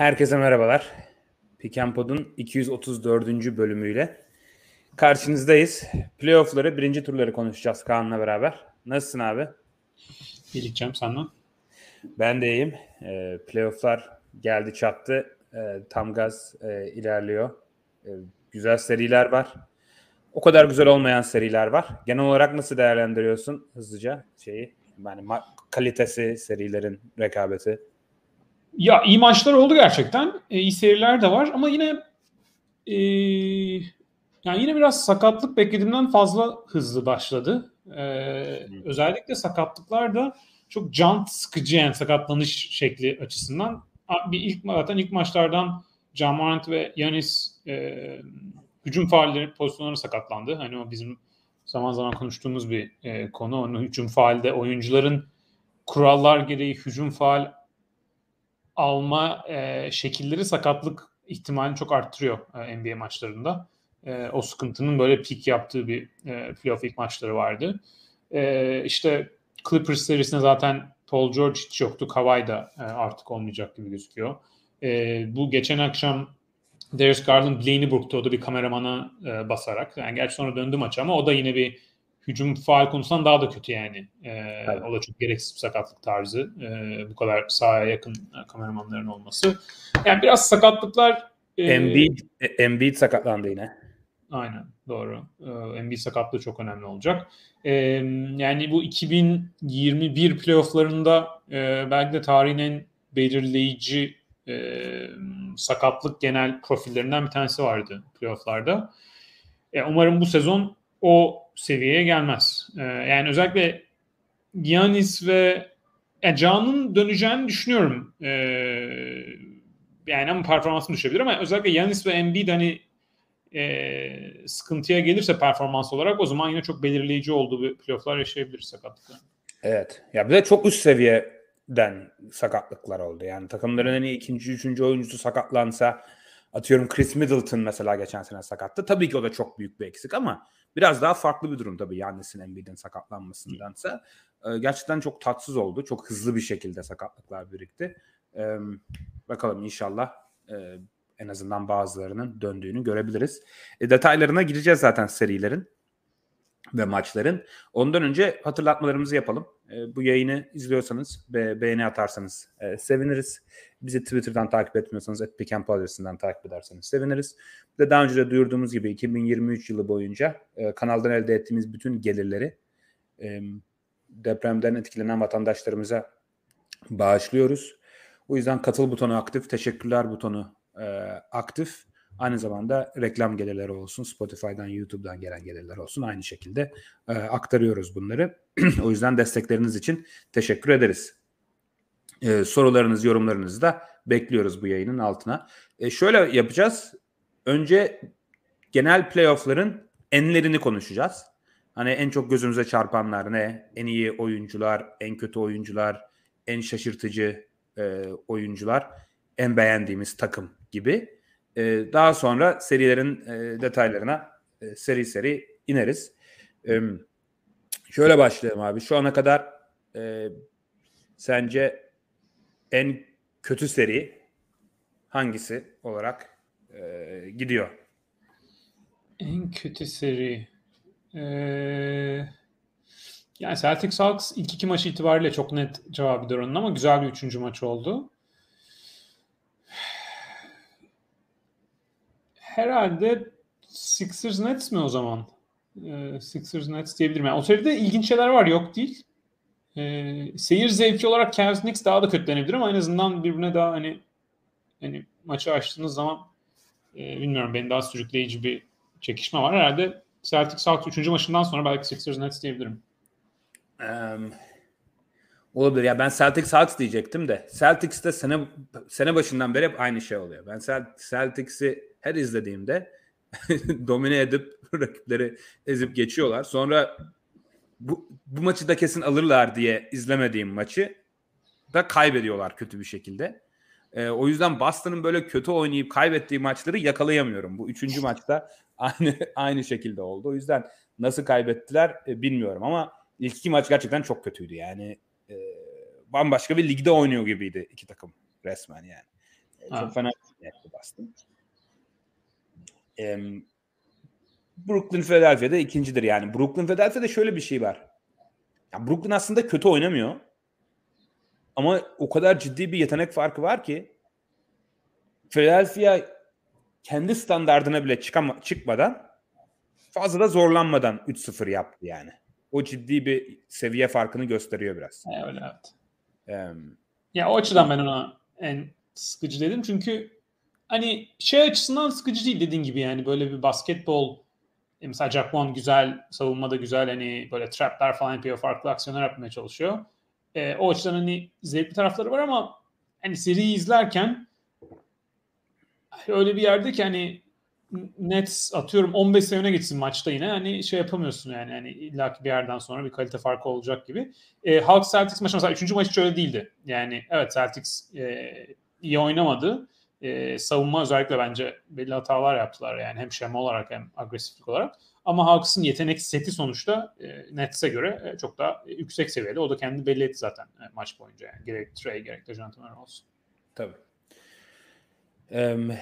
Herkese merhabalar. Pikenpod'un 234. bölümüyle karşınızdayız. Playoff'ları, birinci turları konuşacağız Kaan'la beraber. Nasılsın abi? İyilikcem senden. Ben de iyiyim. E, playoff'lar geldi çattı. E, tam gaz e, ilerliyor. E, güzel seriler var. O kadar güzel olmayan seriler var. Genel olarak nasıl değerlendiriyorsun hızlıca şeyi? Yani kalitesi, serilerin rekabeti. Ya iyi maçlar oldu gerçekten. E, iyi seriler de var ama yine e, yani yine biraz sakatlık beklediğimden fazla hızlı başladı. E, özellikle sakatlıklar da çok can sıkıcı yani sakatlanış şekli açısından. Bir ilk zaten ilk maçlardan Jamorant ve Yanis e, hücum faalleri pozisyonları sakatlandı. Hani o bizim zaman zaman konuştuğumuz bir e, konu. Onun hücum faalde oyuncuların kurallar gereği hücum faal alma e, şekilleri sakatlık ihtimalini çok arttırıyor e, NBA maçlarında. E, o sıkıntının böyle peak yaptığı bir e, playoff ilk maçları vardı. E, işte Clippers serisinde zaten Paul George hiç yoktu. Kawhi da e, artık olmayacak gibi gözüküyor. E, bu geçen akşam Darius Garland Blaney Brook'ta o da bir kameramana e, basarak. Yani gerçi sonra döndü maç ama o da yine bir hücum faal konusundan daha da kötü yani. E, o da çok gereksiz bir sakatlık tarzı. E, bu kadar sahaya yakın e, kameramanların olması. Yani biraz sakatlıklar e, Embiid, Embiid sakatlandı yine. Aynen doğru. E, Embiid sakatlığı çok önemli olacak. E, yani bu 2021 playofflarında e, belki de tarihin en belirleyici e, sakatlık genel profillerinden bir tanesi vardı playofflarda. E, umarım bu sezon o seviyeye gelmez. E, yani özellikle Giannis ve yani Can'ın döneceğini düşünüyorum. E, yani ama performansın düşebilir ama özellikle Giannis ve Embiid hani e, sıkıntıya gelirse performans olarak o zaman yine çok belirleyici olduğu bir playofflar yaşayabiliriz sakatlıklar. Evet. Ya bir de çok üst seviyeden sakatlıklar oldu. Yani takımların en iyi ikinci, üçüncü oyuncusu sakatlansa atıyorum Chris Middleton mesela geçen sene sakattı. Tabii ki o da çok büyük bir eksik ama Biraz daha farklı bir durum tabii Yannis'in Embiid'in sakatlanmasındansa. E, gerçekten çok tatsız oldu. Çok hızlı bir şekilde sakatlıklar birikti. E, bakalım inşallah e, en azından bazılarının döndüğünü görebiliriz. E, detaylarına gireceğiz zaten serilerin ve maçların. Ondan önce hatırlatmalarımızı yapalım. E, bu yayını izliyorsanız ve beğeni atarsanız e, seviniriz. Bizi Twitter'dan takip etmiyorsanız @pickandpol adresinden takip ederseniz seviniriz. Bir de daha önce de duyurduğumuz gibi 2023 yılı boyunca e, kanaldan elde ettiğimiz bütün gelirleri e, depremden etkilenen vatandaşlarımıza bağışlıyoruz. O yüzden katıl butonu aktif, teşekkürler butonu e, aktif. Aynı zamanda reklam gelirleri olsun, Spotify'dan, YouTube'dan gelen gelirler olsun. Aynı şekilde e, aktarıyoruz bunları. o yüzden destekleriniz için teşekkür ederiz. E, sorularınız, yorumlarınızı da bekliyoruz bu yayının altına. E, şöyle yapacağız. Önce genel playoff'ların enlerini konuşacağız. Hani en çok gözümüze çarpanlar ne? En iyi oyuncular, en kötü oyuncular, en şaşırtıcı e, oyuncular, en beğendiğimiz takım gibi. E, daha sonra serilerin e, detaylarına e, seri seri ineriz. E, şöyle başlayalım abi. Şu ana kadar e, sence en kötü seri hangisi olarak e, gidiyor? En kötü seri. Ee, yani Celtics Hawks ilk iki maç itibariyle çok net cevabı onun ama güzel bir üçüncü maç oldu. Herhalde Sixers Nets mi o zaman? Ee, Sixers Nets diyebilirim. Yani o seride ilginç şeyler var yok değil. Ee, seyir zevki olarak Cavs Knicks daha da kötülenebilir ama en azından birbirine daha hani hani maçı açtığınız zaman e, bilmiyorum beni daha sürükleyici bir çekişme var. Herhalde Celtics Hawks 3. maçından sonra belki Sixers Nets diyebilirim. Um, olabilir. Ya ben Celtics Hawks diyecektim de Celtics'te sene sene başından beri hep aynı şey oluyor. Ben Celtics'i her izlediğimde domine edip rakipleri ezip geçiyorlar. Sonra bu, bu maçı da kesin alırlar diye izlemediğim maçı da kaybediyorlar kötü bir şekilde. E, o yüzden Boston'ın böyle kötü oynayıp kaybettiği maçları yakalayamıyorum. Bu üçüncü maçta aynı aynı şekilde oldu. O yüzden nasıl kaybettiler e, bilmiyorum ama ilk iki maç gerçekten çok kötüydü. Yani e, bambaşka bir ligde oynuyor gibiydi iki takım resmen yani. Ha. Çok fena netti Ee, Brooklyn Philadelphia'da ikincidir yani. Brooklyn Philadelphia'da şöyle bir şey var. Ya Brooklyn aslında kötü oynamıyor. Ama o kadar ciddi bir yetenek farkı var ki Philadelphia kendi standardına bile çıkama, çıkmadan fazla da zorlanmadan 3-0 yaptı yani. O ciddi bir seviye farkını gösteriyor biraz. E, öyle evet. Um, ya o açıdan ben ona en sıkıcı dedim çünkü hani şey açısından sıkıcı değil dediğin gibi yani böyle bir basketbol e, mesela Jack güzel savunmada güzel hani böyle trapler falan yapıyor farklı aksiyonlar yapmaya çalışıyor. E, o açıdan hani zevkli tarafları var ama hani seriyi izlerken öyle bir yerde ki hani Nets atıyorum 15 sene öne geçsin maçta yine hani şey yapamıyorsun yani hani illaki bir yerden sonra bir kalite farkı olacak gibi. E, Hawks Celtics maçı mesela 3. maç hiç öyle değildi. Yani evet Celtics e, iyi oynamadı. E, savunma özellikle bence belli hatalar yaptılar yani hem şema olarak hem agresiflik olarak. Ama Hawks'ın yetenek seti sonuçta e, Nets'e göre e, çok daha yüksek seviyede. O da kendini belli etti zaten e, maç boyunca. Yani. Gerek Trey gerek de Jonathan olsun. Tabii. Um,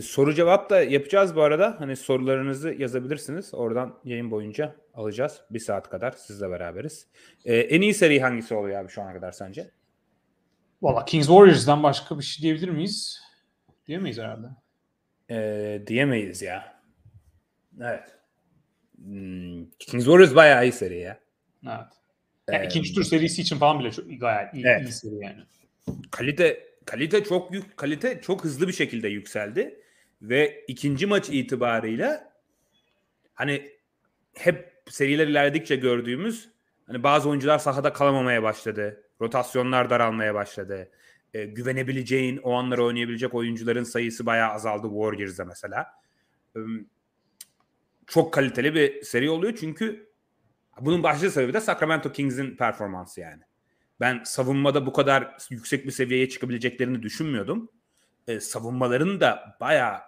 soru cevap da yapacağız bu arada. Hani sorularınızı yazabilirsiniz. Oradan yayın boyunca alacağız. Bir saat kadar sizle beraberiz. Ee, en iyi seri hangisi oluyor abi şu ana kadar sence? Valla Kings Warriors'dan başka bir şey diyebilir miyiz? Diyemeyiz herhalde. Ee, diyemeyiz ya. Evet. Hmm, Kings Warriors bayağı iyi seri ya. Evet. Yani ee, ikinci tur serisi için falan bile çok gayet iyi, evet. iyi seri yani. Kalite kalite çok yük kalite çok hızlı bir şekilde yükseldi ve ikinci maç itibarıyla hani hep seriler ilerledikçe gördüğümüz hani bazı oyuncular sahada kalamamaya başladı. Rotasyonlar daralmaya başladı. E, güvenebileceğin, o anları oynayabilecek oyuncuların sayısı bayağı azaldı Warriors'da mesela. E, çok kaliteli bir seri oluyor çünkü bunun başlıca sebebi de Sacramento Kings'in performansı yani. Ben savunmada bu kadar yüksek bir seviyeye çıkabileceklerini düşünmüyordum. E, savunmalarını da bayağı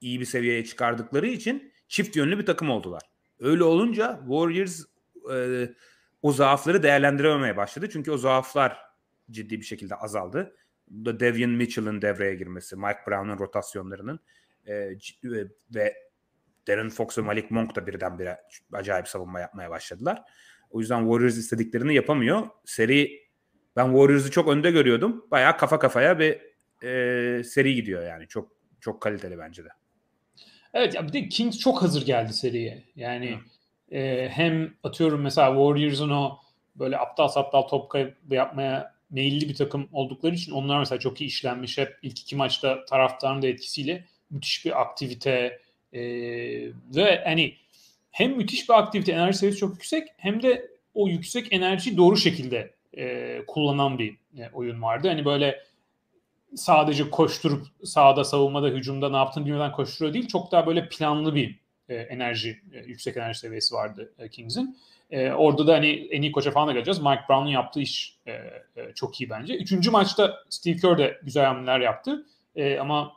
iyi bir seviyeye çıkardıkları için çift yönlü bir takım oldular. Öyle olunca Warriors e, o zaafları değerlendirememeye başladı. Çünkü o zaaflar ciddi bir şekilde azaldı. Da Devian Mitchell'ın devreye girmesi, Mike Brown'un rotasyonlarının e, ve Darren Fox ve Malik Monk da birdenbire acayip savunma yapmaya başladılar. O yüzden Warriors istediklerini yapamıyor. Seri ben Warriors'ı çok önde görüyordum. Bayağı kafa kafaya bir e, seri gidiyor yani. Çok çok kaliteli bence de. Evet ya bir de Kings çok hazır geldi seriye. Yani e, hem atıyorum mesela Warriors'ın o böyle aptal saptal top kaybı yapmaya meyilli bir takım oldukları için onlar mesela çok iyi işlenmiş. Hep ilk iki maçta taraftarın da etkisiyle müthiş bir aktivite e, ve hani hem müthiş bir aktivite enerji seviyesi çok yüksek hem de o yüksek enerjiyi doğru şekilde e, kullanan bir e, oyun vardı. Hani böyle sadece koşturup sağda savunmada hücumda ne yaptığını bilmeden koşturuyor değil. Çok daha böyle planlı bir e, enerji e, yüksek enerji seviyesi vardı e, Kings'in. Orada da hani en iyi koça falan da geleceğiz. Mike Brown'un yaptığı iş çok iyi bence. Üçüncü maçta Steve Kerr de güzel hamleler yaptı. Ama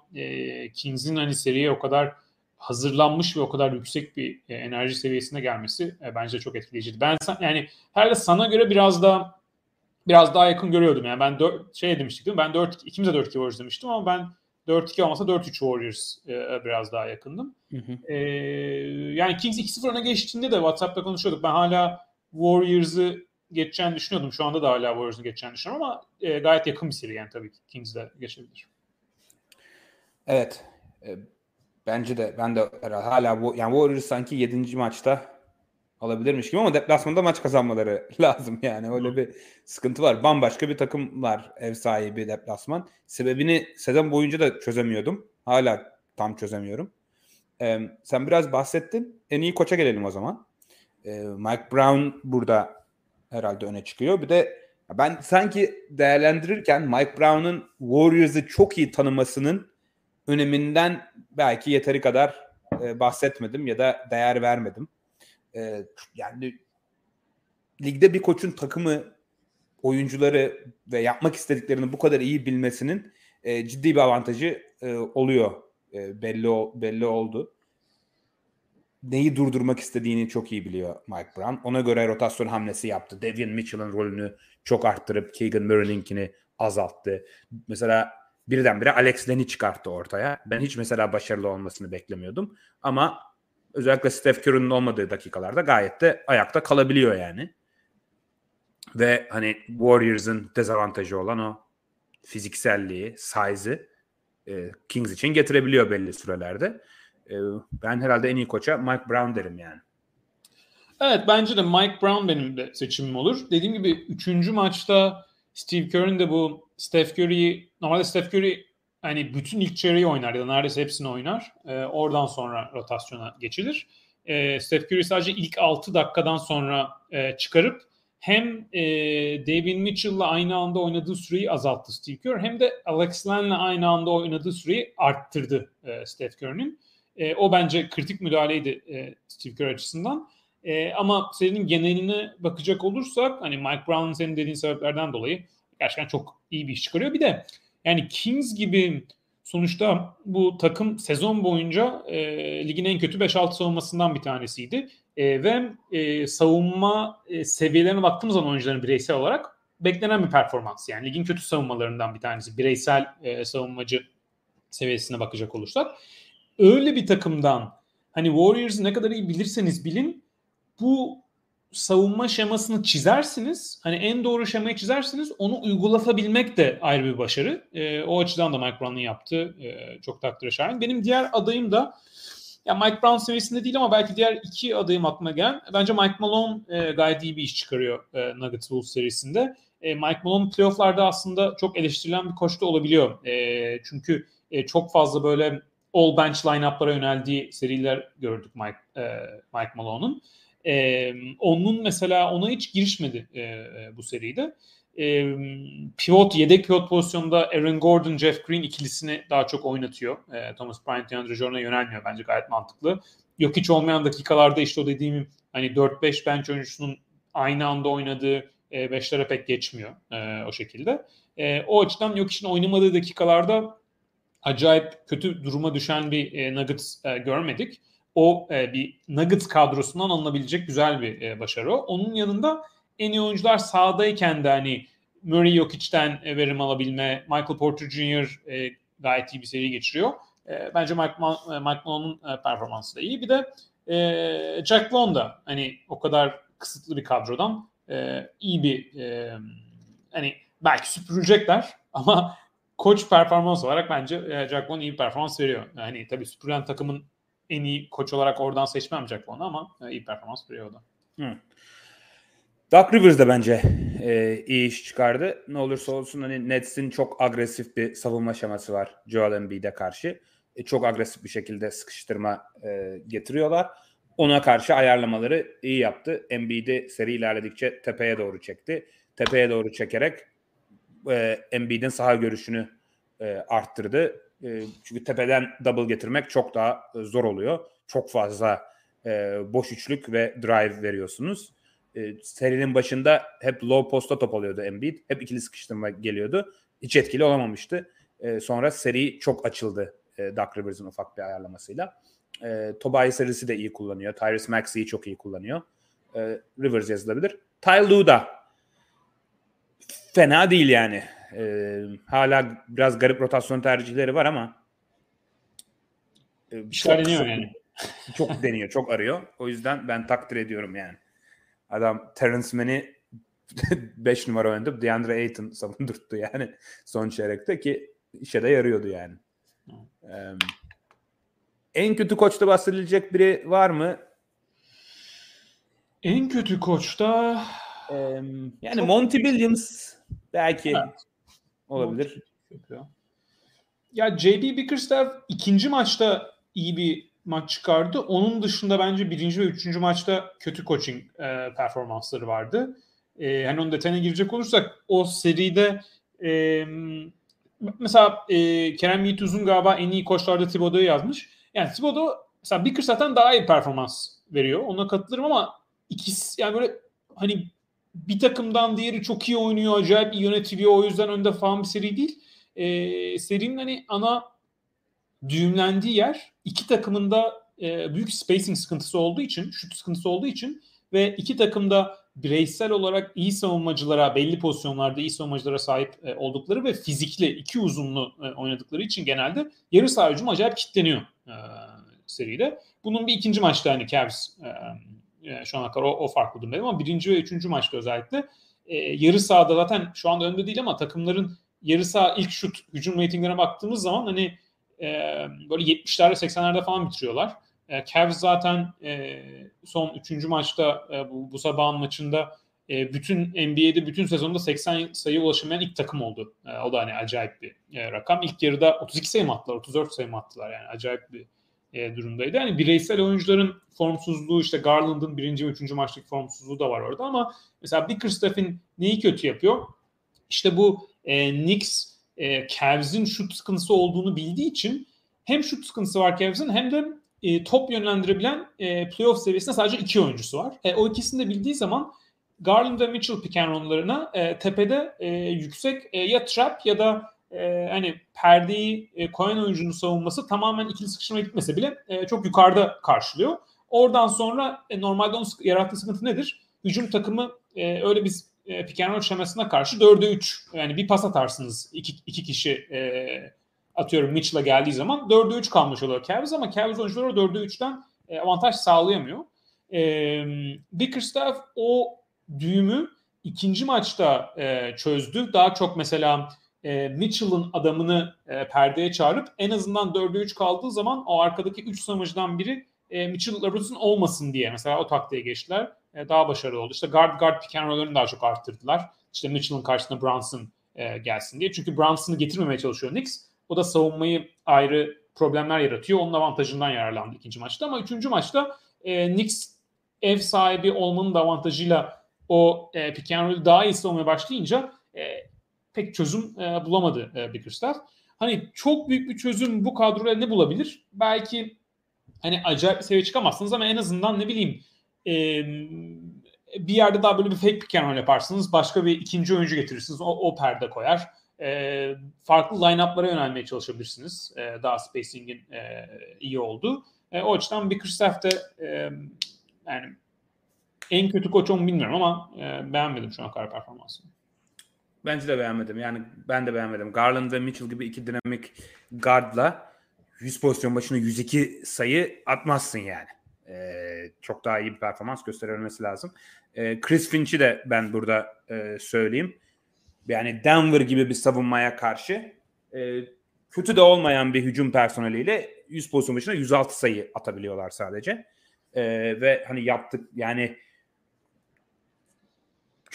Kings'in hani seriye o kadar hazırlanmış ve o kadar yüksek bir enerji seviyesine gelmesi bence çok etkileyiciydi. Ben yani herhalde sana göre biraz daha biraz daha yakın görüyordum. Yani ben 4 şey demiştik değil mi? Ben 4 ikimiz de 4 2 Warriors demiştim ama ben 4-2 olmasa 4-3 Warriors e, biraz daha yakındım. Hı hı. E, yani Kings 2-0 öne geçtiğinde de WhatsApp'ta konuşuyorduk. Ben hala Warriors'ı geçeceğini düşünüyordum. Şu anda da hala Warriors'ı geçeceğini düşünüyorum ama e, gayet yakın bir seri yani tabii ki Kings'de geçebilir. Evet. E, bence de ben de hala bu yani Warriors sanki 7. maçta alabilirmiş gibi ama deplasmanda maç kazanmaları lazım yani. Öyle bir sıkıntı var. Bambaşka bir takım var ev sahibi deplasman. Sebebini sezon boyunca da çözemiyordum. Hala tam çözemiyorum. Ee, sen biraz bahsettin. En iyi koça gelelim o zaman. Ee, Mike Brown burada herhalde öne çıkıyor. Bir de ben sanki değerlendirirken Mike Brown'un Warriors'ı çok iyi tanımasının öneminden belki yeteri kadar e, bahsetmedim ya da değer vermedim e, yani ligde bir koçun takımı oyuncuları ve yapmak istediklerini bu kadar iyi bilmesinin e, ciddi bir avantajı e, oluyor. E, belli belli oldu. Neyi durdurmak istediğini çok iyi biliyor Mike Brown. Ona göre rotasyon hamlesi yaptı. Devian Mitchell'ın rolünü çok arttırıp Keegan Murray'inkini azalttı. Mesela birdenbire Alex Len'i çıkarttı ortaya. Ben hiç mesela başarılı olmasını beklemiyordum. Ama özellikle Steph Curry'nin olmadığı dakikalarda gayet de ayakta kalabiliyor yani. Ve hani Warriors'ın dezavantajı olan o fizikselliği, size'ı e, Kings için getirebiliyor belli sürelerde. E, ben herhalde en iyi koça Mike Brown derim yani. Evet bence de Mike Brown benim de seçimim olur. Dediğim gibi 3. maçta Steve Kerr'in de bu Steph Curry'i normalde Steph Curry hani bütün ilk çeyreği oynar ya da neredeyse hepsini oynar. E, oradan sonra rotasyona geçilir. E, Steph Curry sadece ilk 6 dakikadan sonra e, çıkarıp hem e, David Mitchell'la aynı anda oynadığı süreyi azalttı Steve Kerr hem de Alex Len'le aynı anda oynadığı süreyi arttırdı e, Steph Curry'nin. E, o bence kritik müdahaleydi e, Steve Kerr açısından. E, ama serinin geneline bakacak olursak hani Mike Brown'un senin dediğin sebeplerden dolayı gerçekten çok iyi bir iş çıkarıyor. Bir de yani Kings gibi sonuçta bu takım sezon boyunca e, ligin en kötü 5-6 savunmasından bir tanesiydi. E, ve e, savunma e, seviyelerine baktığımız zaman oyuncuların bireysel olarak beklenen bir performans. Yani ligin kötü savunmalarından bir tanesi. Bireysel e, savunmacı seviyesine bakacak olursak. Öyle bir takımdan hani Warriors ne kadar iyi bilirseniz bilin bu savunma şemasını çizersiniz. Hani en doğru şemayı çizersiniz. Onu uygulatabilmek de ayrı bir başarı. E, o açıdan da Mike Brown'un yaptığı e, çok takdire şayan. Benim diğer adayım da ya Mike Brown seviyesinde değil ama belki diğer iki adayım aklıma gelen bence Mike Malone e, gayet iyi bir iş çıkarıyor e, Nuggets Wolves serisinde. E, Mike Malone playofflarda aslında çok eleştirilen bir koçta olabiliyor. E, çünkü e, çok fazla böyle all bench line-up'lara yöneldiği seriler gördük Mike, e, Mike Malone'un. E, onun mesela ona hiç girişmedi e, bu seride. E, pivot, yedek pivot pozisyonunda Aaron Gordon, Jeff Green ikilisini daha çok oynatıyor. E, Thomas Bryant, DeAndre Jordan'a yönelmiyor bence gayet mantıklı. Yok hiç olmayan dakikalarda işte o dediğim hani 4-5 bench oyuncusunun aynı anda oynadığı e, pek geçmiyor e, o şekilde. E, o açıdan yok için oynamadığı dakikalarda acayip kötü duruma düşen bir e, Nuggets e, görmedik o e, bir Nuggets kadrosundan alınabilecek güzel bir e, başarı. Onun yanında en iyi oyuncular sahadayken de hani Murray Jokic'ten e, verim alabilme, Michael Porter Jr. E, gayet iyi bir seri geçiriyor. E, bence Mike, Ma- e, Mike Malone'un e, performansı da iyi. Bir de e, Jack Vaughn da hani o kadar kısıtlı bir kadrodan e, iyi bir e, hani belki süpürecekler ama koç performans olarak bence e, Jack Vaughn iyi bir performans veriyor. Yani tabii süpüren takımın en iyi koç olarak oradan seçmem Jack Vaughn'u ama e, iyi performans veriyor o da. Hı. Doug Rivers de bence e, iyi iş çıkardı. Ne olursa olsun hani Nets'in çok agresif bir savunma şeması var Joel Embiid'e karşı. E, çok agresif bir şekilde sıkıştırma e, getiriyorlar. Ona karşı ayarlamaları iyi yaptı. Embiid'i seri ilerledikçe tepeye doğru çekti. Tepeye doğru çekerek e, Embiid'in saha görüşünü e, arttırdı. E, çünkü tepeden double getirmek çok daha e, zor oluyor. Çok fazla e, boş üçlük ve drive veriyorsunuz. E, serinin başında hep low posta top alıyordu Embiid. Hep ikili sıkıştırma geliyordu. Hiç etkili olamamıştı. E, sonra seri çok açıldı e, Doug Rivers'ın ufak bir ayarlamasıyla. E, Tobias serisi de iyi kullanıyor. Tyrese Maxey'i çok iyi kullanıyor. E, Rivers yazılabilir. Ty Lue da fena değil yani. E, hala biraz garip rotasyon tercihleri var ama e, çok, deniyor yani. çok deniyor, çok arıyor. O yüzden ben takdir ediyorum yani. Adam Terence Mann'i 5 numara oynadı. DeAndre Ayton savundurttu yani son çeyrekte ki işe de yarıyordu yani. Ee, en kötü koçta bahsedilecek biri var mı? En kötü koçta ee, yani Çok Monty Williams belki evet. Olabilir. Ya JB Bickerstaff ikinci maçta iyi bir maç çıkardı. Onun dışında bence birinci ve üçüncü maçta kötü coaching e, performansları vardı. E, hani onun detayına girecek olursak o seride e, mesela e, Kerem Yiğit Uzun galiba en iyi koçlarda Thibodeau'yu yazmış. Yani Thibodeau mesela Bickerstaff'tan daha iyi performans veriyor. Ona katılırım ama ikisi yani böyle hani bir takımdan diğeri çok iyi oynuyor, acayip iyi yönetiliyor. O yüzden önde falan bir seri değil. E, serinin hani ana düğümlendiği yer iki takımın da e, büyük spacing sıkıntısı olduğu için, şut sıkıntısı olduğu için ve iki takım da bireysel olarak iyi savunmacılara, belli pozisyonlarda iyi savunmacılara sahip e, oldukları ve fizikli, iki uzunlu e, oynadıkları için genelde yarı saha acayip kitleniyor e, seride. Bunun bir ikinci maçta hani Cavs e, şu ana kadar o, o farklı durumdaydı ama birinci ve üçüncü maçta özellikle e, yarı sahada zaten şu anda önde değil ama takımların yarı saha ilk şut hücum ratinglerine baktığımız zaman hani e, böyle 70'lerde 80'lerde falan bitiriyorlar. E, Cavs zaten e, son 3. maçta e, bu, bu sabahın maçında e, bütün NBA'de bütün sezonda 80 sayı ulaşamayan ilk takım oldu. E, o da hani acayip bir e, rakam. İlk yarıda 32 sayı mı attılar, 34 sayı mı attılar yani acayip bir e, durumdaydı. Yani bireysel oyuncuların formsuzluğu işte Garland'ın birinci ve üçüncü maçtaki formsuzluğu da var orada ama mesela Bickerstaff'in neyi kötü yapıyor? İşte bu e, Knicks e, Cavs'in şut sıkıntısı olduğunu bildiği için hem şut sıkıntısı var Cavs'in hem de e, top yönlendirebilen e, playoff seviyesinde sadece iki oyuncusu var. E, o ikisini de bildiği zaman Garland ve Mitchell pick and e, tepede e, yüksek e, ya trap ya da e, hani perdeyi e, koyan oyuncunun savunması tamamen ikili sıkıştırmaya gitmese bile e, çok yukarıda karşılıyor. Oradan sonra e, normalde onun yarattığı sıkıntı nedir? Hücum takımı e, öyle bir e, pick and roll şemasına karşı 4'e 3 yani bir pas atarsınız iki, iki kişi e, atıyorum Mitchell'a geldiği zaman 4'e 3 kalmış oluyor Cavs ama Cavs oyuncuları 4'e 3'ten e, avantaj sağlayamıyor. E, Bickerstaff o düğümü ikinci maçta e, çözdü. Daha çok mesela e, Mitchell'ın adamını e, perdeye çağırıp en azından 4'e 3 kaldığı zaman o arkadaki 3 savunucudan biri e, Mitchell Robertson olmasın diye mesela o taktiğe geçtiler. E, daha başarılı oldu. İşte guard guard pick and daha çok arttırdılar. İşte Mitchell'ın karşısına Brunson e, gelsin diye. Çünkü Brunson'ı getirmemeye çalışıyor Knicks. O da savunmayı ayrı problemler yaratıyor. Onun avantajından yararlandı ikinci maçta. Ama üçüncü maçta e, Knicks ev sahibi olmanın da avantajıyla o e, pick and roll daha iyi savunmaya başlayınca e, pek çözüm e, bulamadı e, Bickerstaff. Hani çok büyük bir çözüm bu kadroya ne bulabilir? Belki hani acayip bir seviye çıkamazsınız ama en azından ne bileyim e, bir yerde daha böyle bir fake pick and yaparsınız. Başka bir ikinci oyuncu getirirsiniz. O, o perde koyar. E, farklı line-up'lara yönelmeye çalışabilirsiniz. E, daha spacing'in e, iyi olduğu. E, o açıdan Bickerstaff de e, yani en kötü koç onu bilmiyorum ama e, beğenmedim şu an kadar performansını. Bence de beğenmedim. Yani ben de beğenmedim. Garland ve Mitchell gibi iki dinamik guardla 100 pozisyon başına 102 sayı atmazsın yani. Ee, çok daha iyi bir performans gösterilmesi lazım. Ee, Chris Finch'i de ben burada e, söyleyeyim. Yani Denver gibi bir savunmaya karşı e, kötü de olmayan bir hücum personeliyle 100 pozisyon başına 106 sayı atabiliyorlar sadece. E, ve hani yaptık yani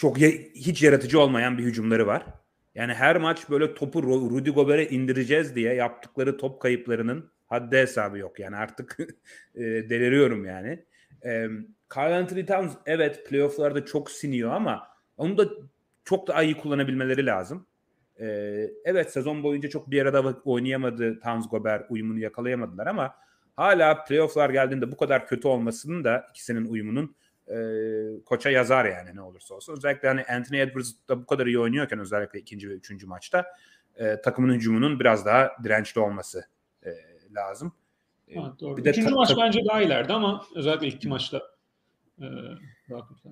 çok hiç yaratıcı olmayan bir hücumları var. Yani her maç böyle topu Rudy Gobert'e indireceğiz diye yaptıkları top kayıplarının haddi hesabı yok. Yani artık e, deliriyorum yani. E, Carl Anthony Towns evet playofflarda çok siniyor ama onu da çok daha iyi kullanabilmeleri lazım. E, evet sezon boyunca çok bir arada oynayamadı Towns Gobert uyumunu yakalayamadılar ama hala playofflar geldiğinde bu kadar kötü olmasının da ikisinin uyumunun e, koça yazar yani ne olursa olsun. Özellikle hani Anthony Edwards da bu kadar iyi oynuyorken özellikle ikinci ve üçüncü maçta e, takımın hücumunun biraz daha dirençli olması e, lazım. Evet, doğru. Bir de Üçüncü ta- maç bence daha ileride ama özellikle ilk maçta e, daha kötü.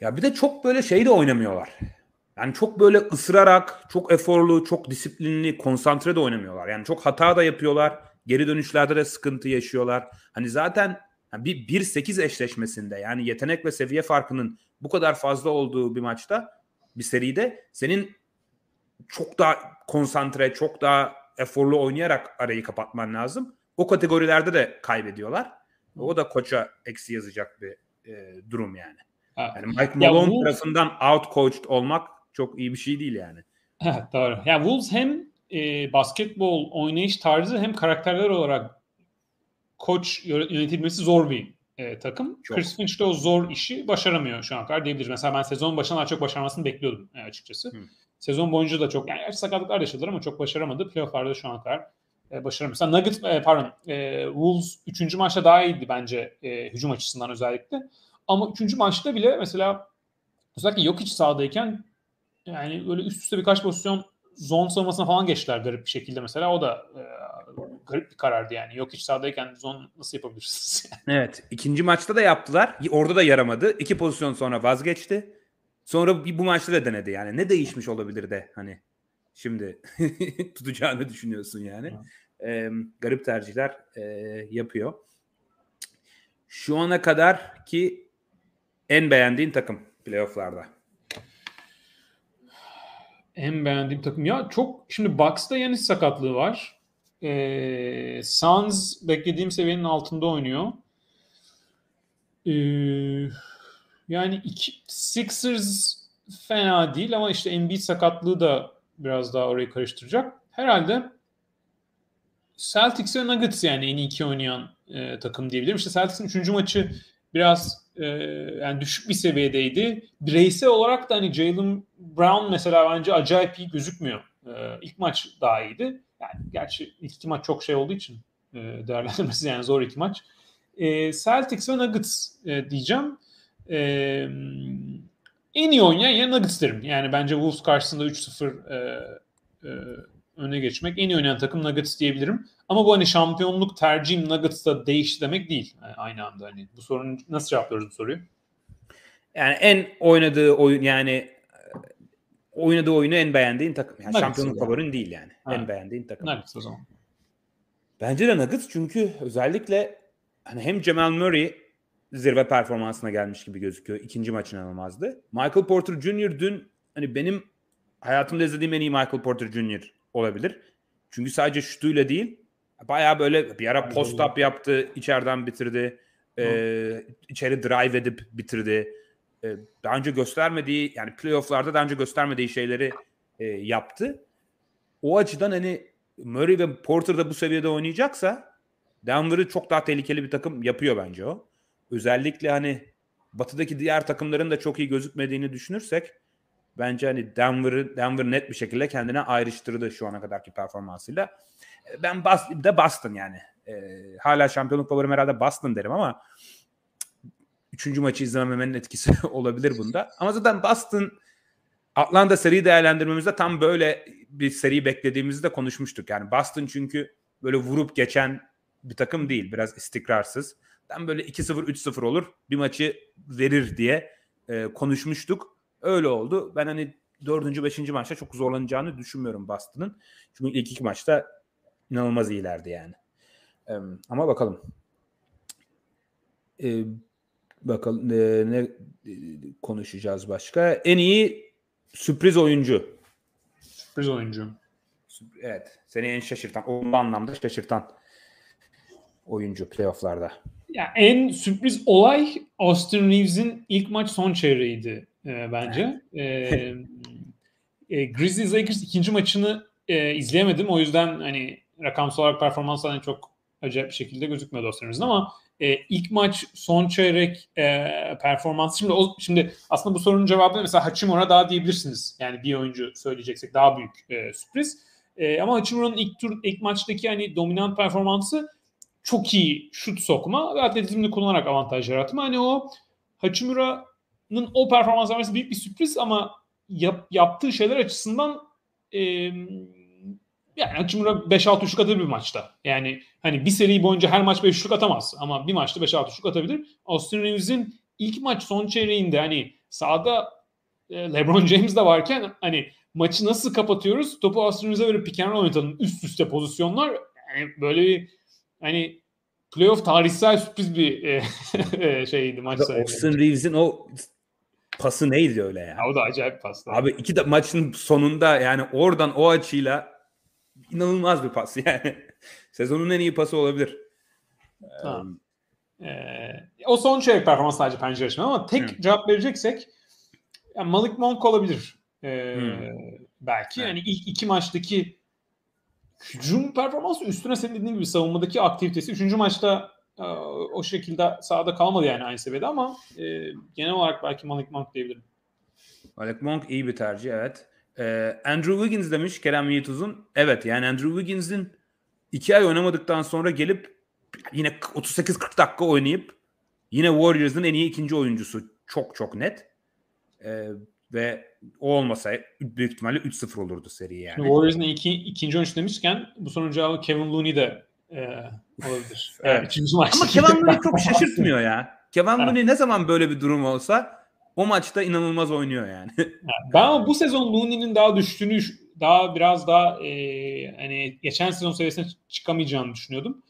Ya bir de çok böyle şey de oynamıyorlar. Yani çok böyle ısırarak, çok eforlu, çok disiplinli, konsantre de oynamıyorlar. Yani çok hata da yapıyorlar. Geri dönüşlerde de sıkıntı yaşıyorlar. Hani zaten bir 1-8 eşleşmesinde yani yetenek ve seviye farkının bu kadar fazla olduğu bir maçta bir seride senin çok daha konsantre, çok daha eforlu oynayarak arayı kapatman lazım. O kategorilerde de kaybediyorlar. O da koça eksi yazacak bir e, durum yani. Yani Mike Malone bu... tarafından out coached olmak çok iyi bir şey değil yani. Doğru. Ya yani Wolves hem e, basketbol oynayış tarzı hem karakterler olarak koç yönetilmesi zor bir e, takım. Çok. Chris Finch de o zor işi başaramıyor şu an kadar diyebiliriz. Mesela ben sezon başına daha çok başarmasını bekliyordum e, açıkçası. Hı. Sezon boyunca da çok yani sakatlıklar yaşadılar ama çok başaramadı. Playoff'larda şu an kadar e, başaramıyor. Mesela Nuggets e, pardon e, Wolves 3. maçta daha iyiydi bence e, hücum açısından özellikle. Ama 3. maçta bile mesela özellikle yok hiç sahadayken yani böyle üst üste birkaç pozisyon zone savunmasına falan geçtiler garip bir şekilde mesela. O da e, garip bir karardı yani. Yok hiç sahadayken zone nasıl yapabilirsiniz? evet. ikinci maçta da yaptılar. Orada da yaramadı. İki pozisyon sonra vazgeçti. Sonra bu maçta da denedi yani. Ne değişmiş olabilir de hani şimdi tutacağını düşünüyorsun yani. E, garip tercihler e, yapıyor. Şu ana kadar ki en beğendiğin takım playofflarda. En beğendiğim takım. Ya çok şimdi Bucks'ta Yanis sakatlığı var. Ee, Suns beklediğim seviyenin altında oynuyor. Ee, yani iki, Sixers fena değil ama işte Embiid sakatlığı da biraz daha orayı karıştıracak. Herhalde Celtics ve Nuggets yani en iyi iki oynayan e, takım diyebilirim. İşte Celtics'in üçüncü maçı biraz e, yani düşük bir seviyedeydi. Bireysel olarak da hani Jalen Brown mesela bence acayip iyi gözükmüyor. E, ilk maç daha iyiydi. Yani gerçi ilk iki maç çok şey olduğu için e, değerlendirmesi yani zor iki maç. E, Celtics ve Nuggets e, diyeceğim. E, en iyi oynayan ya Nuggets derim. Yani bence Wolves karşısında 3-0 e, e, öne geçmek en iyi oynayan takım Nuggets diyebilirim. Ama bu hani şampiyonluk tercihim Nuggets'ta değişti demek değil. Yani aynı anda hani bu sorunu nasıl cevaplıyoruz bu soruyu? Yani en oynadığı oyun yani oynadığı oyunu en beğendiğin takım. Yani Nuggets şampiyonluk yani. favorin değil yani. Ha. En beğendiğin takım. Nuggets o zaman. Bence de Nuggets çünkü özellikle hani hem Jamal Murray zirve performansına gelmiş gibi gözüküyor. İkinci maç inanılmazdı. Michael Porter Jr. dün hani benim hayatımda izlediğim en iyi Michael Porter Jr. olabilir. Çünkü sadece şutuyla değil bayağı böyle bir ara post up yaptı. içeriden bitirdi. Ee, içeri drive edip bitirdi. Ee, daha önce göstermediği yani playofflarda daha önce göstermediği şeyleri e, yaptı. O açıdan hani Murray ve Porter da bu seviyede oynayacaksa Denver'ı çok daha tehlikeli bir takım yapıyor bence o. Özellikle hani batıdaki diğer takımların da çok iyi gözükmediğini düşünürsek bence hani Denver'ı Denver net bir şekilde kendine ayrıştırdı şu ana kadarki performansıyla. E, Ben Bas de Boston yani. Ee, hala şampiyonluk favorim herhalde Boston derim ama üçüncü maçı izlememenin etkisi olabilir bunda. Ama zaten Boston Atlanta seri değerlendirmemizde tam böyle bir seri beklediğimizi de konuşmuştuk. Yani Boston çünkü böyle vurup geçen bir takım değil. Biraz istikrarsız. Tam böyle 2-0 3-0 olur. Bir maçı verir diye e, konuşmuştuk. Öyle oldu. Ben hani dördüncü, beşinci maçta çok zorlanacağını düşünmüyorum Boston'ın. Çünkü ilk iki maçta inanılmaz iyilerdi yani. E, ama bakalım. E, bakalım e, ne e, konuşacağız başka. En iyi sürpriz oyuncu. Sürpriz oyuncu. Evet. Seni en şaşırtan, o anlamda şaşırtan oyuncu playofflarda. Ya en sürpriz olay Austin Reeves'in ilk maç son çeyreğiydi e, bence. e, e, Grizzlies Lakers ikinci maçını e, izleyemedim. O yüzden hani rakamsal olarak performans hani çok acayip bir şekilde gözükmüyordu Austin Reeves'in ama e, ilk maç son çeyrek e, performansı şimdi o, şimdi aslında bu sorunun cevabını mesela Hachimura daha diyebilirsiniz. Yani bir oyuncu söyleyeceksek daha büyük e, sürpriz. E, ama Hachimura'nın ilk tur ilk maçtaki hani dominant performansı çok iyi şut sokma ve atletizmini kullanarak avantaj yaratma. Hani o Hachimura'nın o performans vermesi büyük bir sürpriz ama yap, yaptığı şeyler açısından e, yani Hachimura 5-6 şut atabilir bir maçta. Yani hani bir seri boyunca her maç 5 şut atamaz ama bir maçta 5-6 şut atabilir. Austin Reeves'in ilk maç son çeyreğinde hani sahada LeBron James de varken hani maçı nasıl kapatıyoruz? Topu Austin Reeves'e verip pick and roll oynatalım. Üst üste pozisyonlar. Yani böyle bir hani playoff tarihsel sürpriz bir e, şeydi maç sayılır. Austin Reeves'in o pası neydi öyle ya? Ya o da acayip pastı. Abi iki de maçın sonunda yani oradan o açıyla inanılmaz bir pas yani. Sezonun en iyi pası olabilir. Ha. Ee, o son çeyrek performans sadece pencere açma ama tek Hı. cevap vereceksek yani Malik Monk olabilir. Ee, Hı. belki Evet. yani ilk iki maçtaki hücum performansı üstüne senin dediğin gibi savunmadaki aktivitesi. Üçüncü maçta e, o şekilde sahada kalmadı yani aynı seviyede ama e, genel olarak belki Malik Monk diyebilirim. Alec Monk iyi bir tercih evet. Ee, Andrew Wiggins demiş Kerem Yiğituz'un. Evet yani Andrew Wiggins'in iki ay oynamadıktan sonra gelip yine 38-40 dakika oynayıp yine Warriors'ın en iyi ikinci oyuncusu. Çok çok net. Ee, Ve o olmasa büyük ihtimalle 3-0 olurdu seri yani. Şimdi Warriors'ın iki, ikinci oyuncu demişken bu cevabı Kevin Looney de e, olabilir. Evet. Yani. Ama Kevin Looney çok şaşırtmıyor ya. Kevin Evet. Looney ne zaman böyle bir durum olsa o maçta inanılmaz oynuyor yani. Ben ama bu sezon Looney'nin daha düştüğünü, daha biraz daha e, hani geçen sezon seviyesine çıkamayacağını düşünüyordum.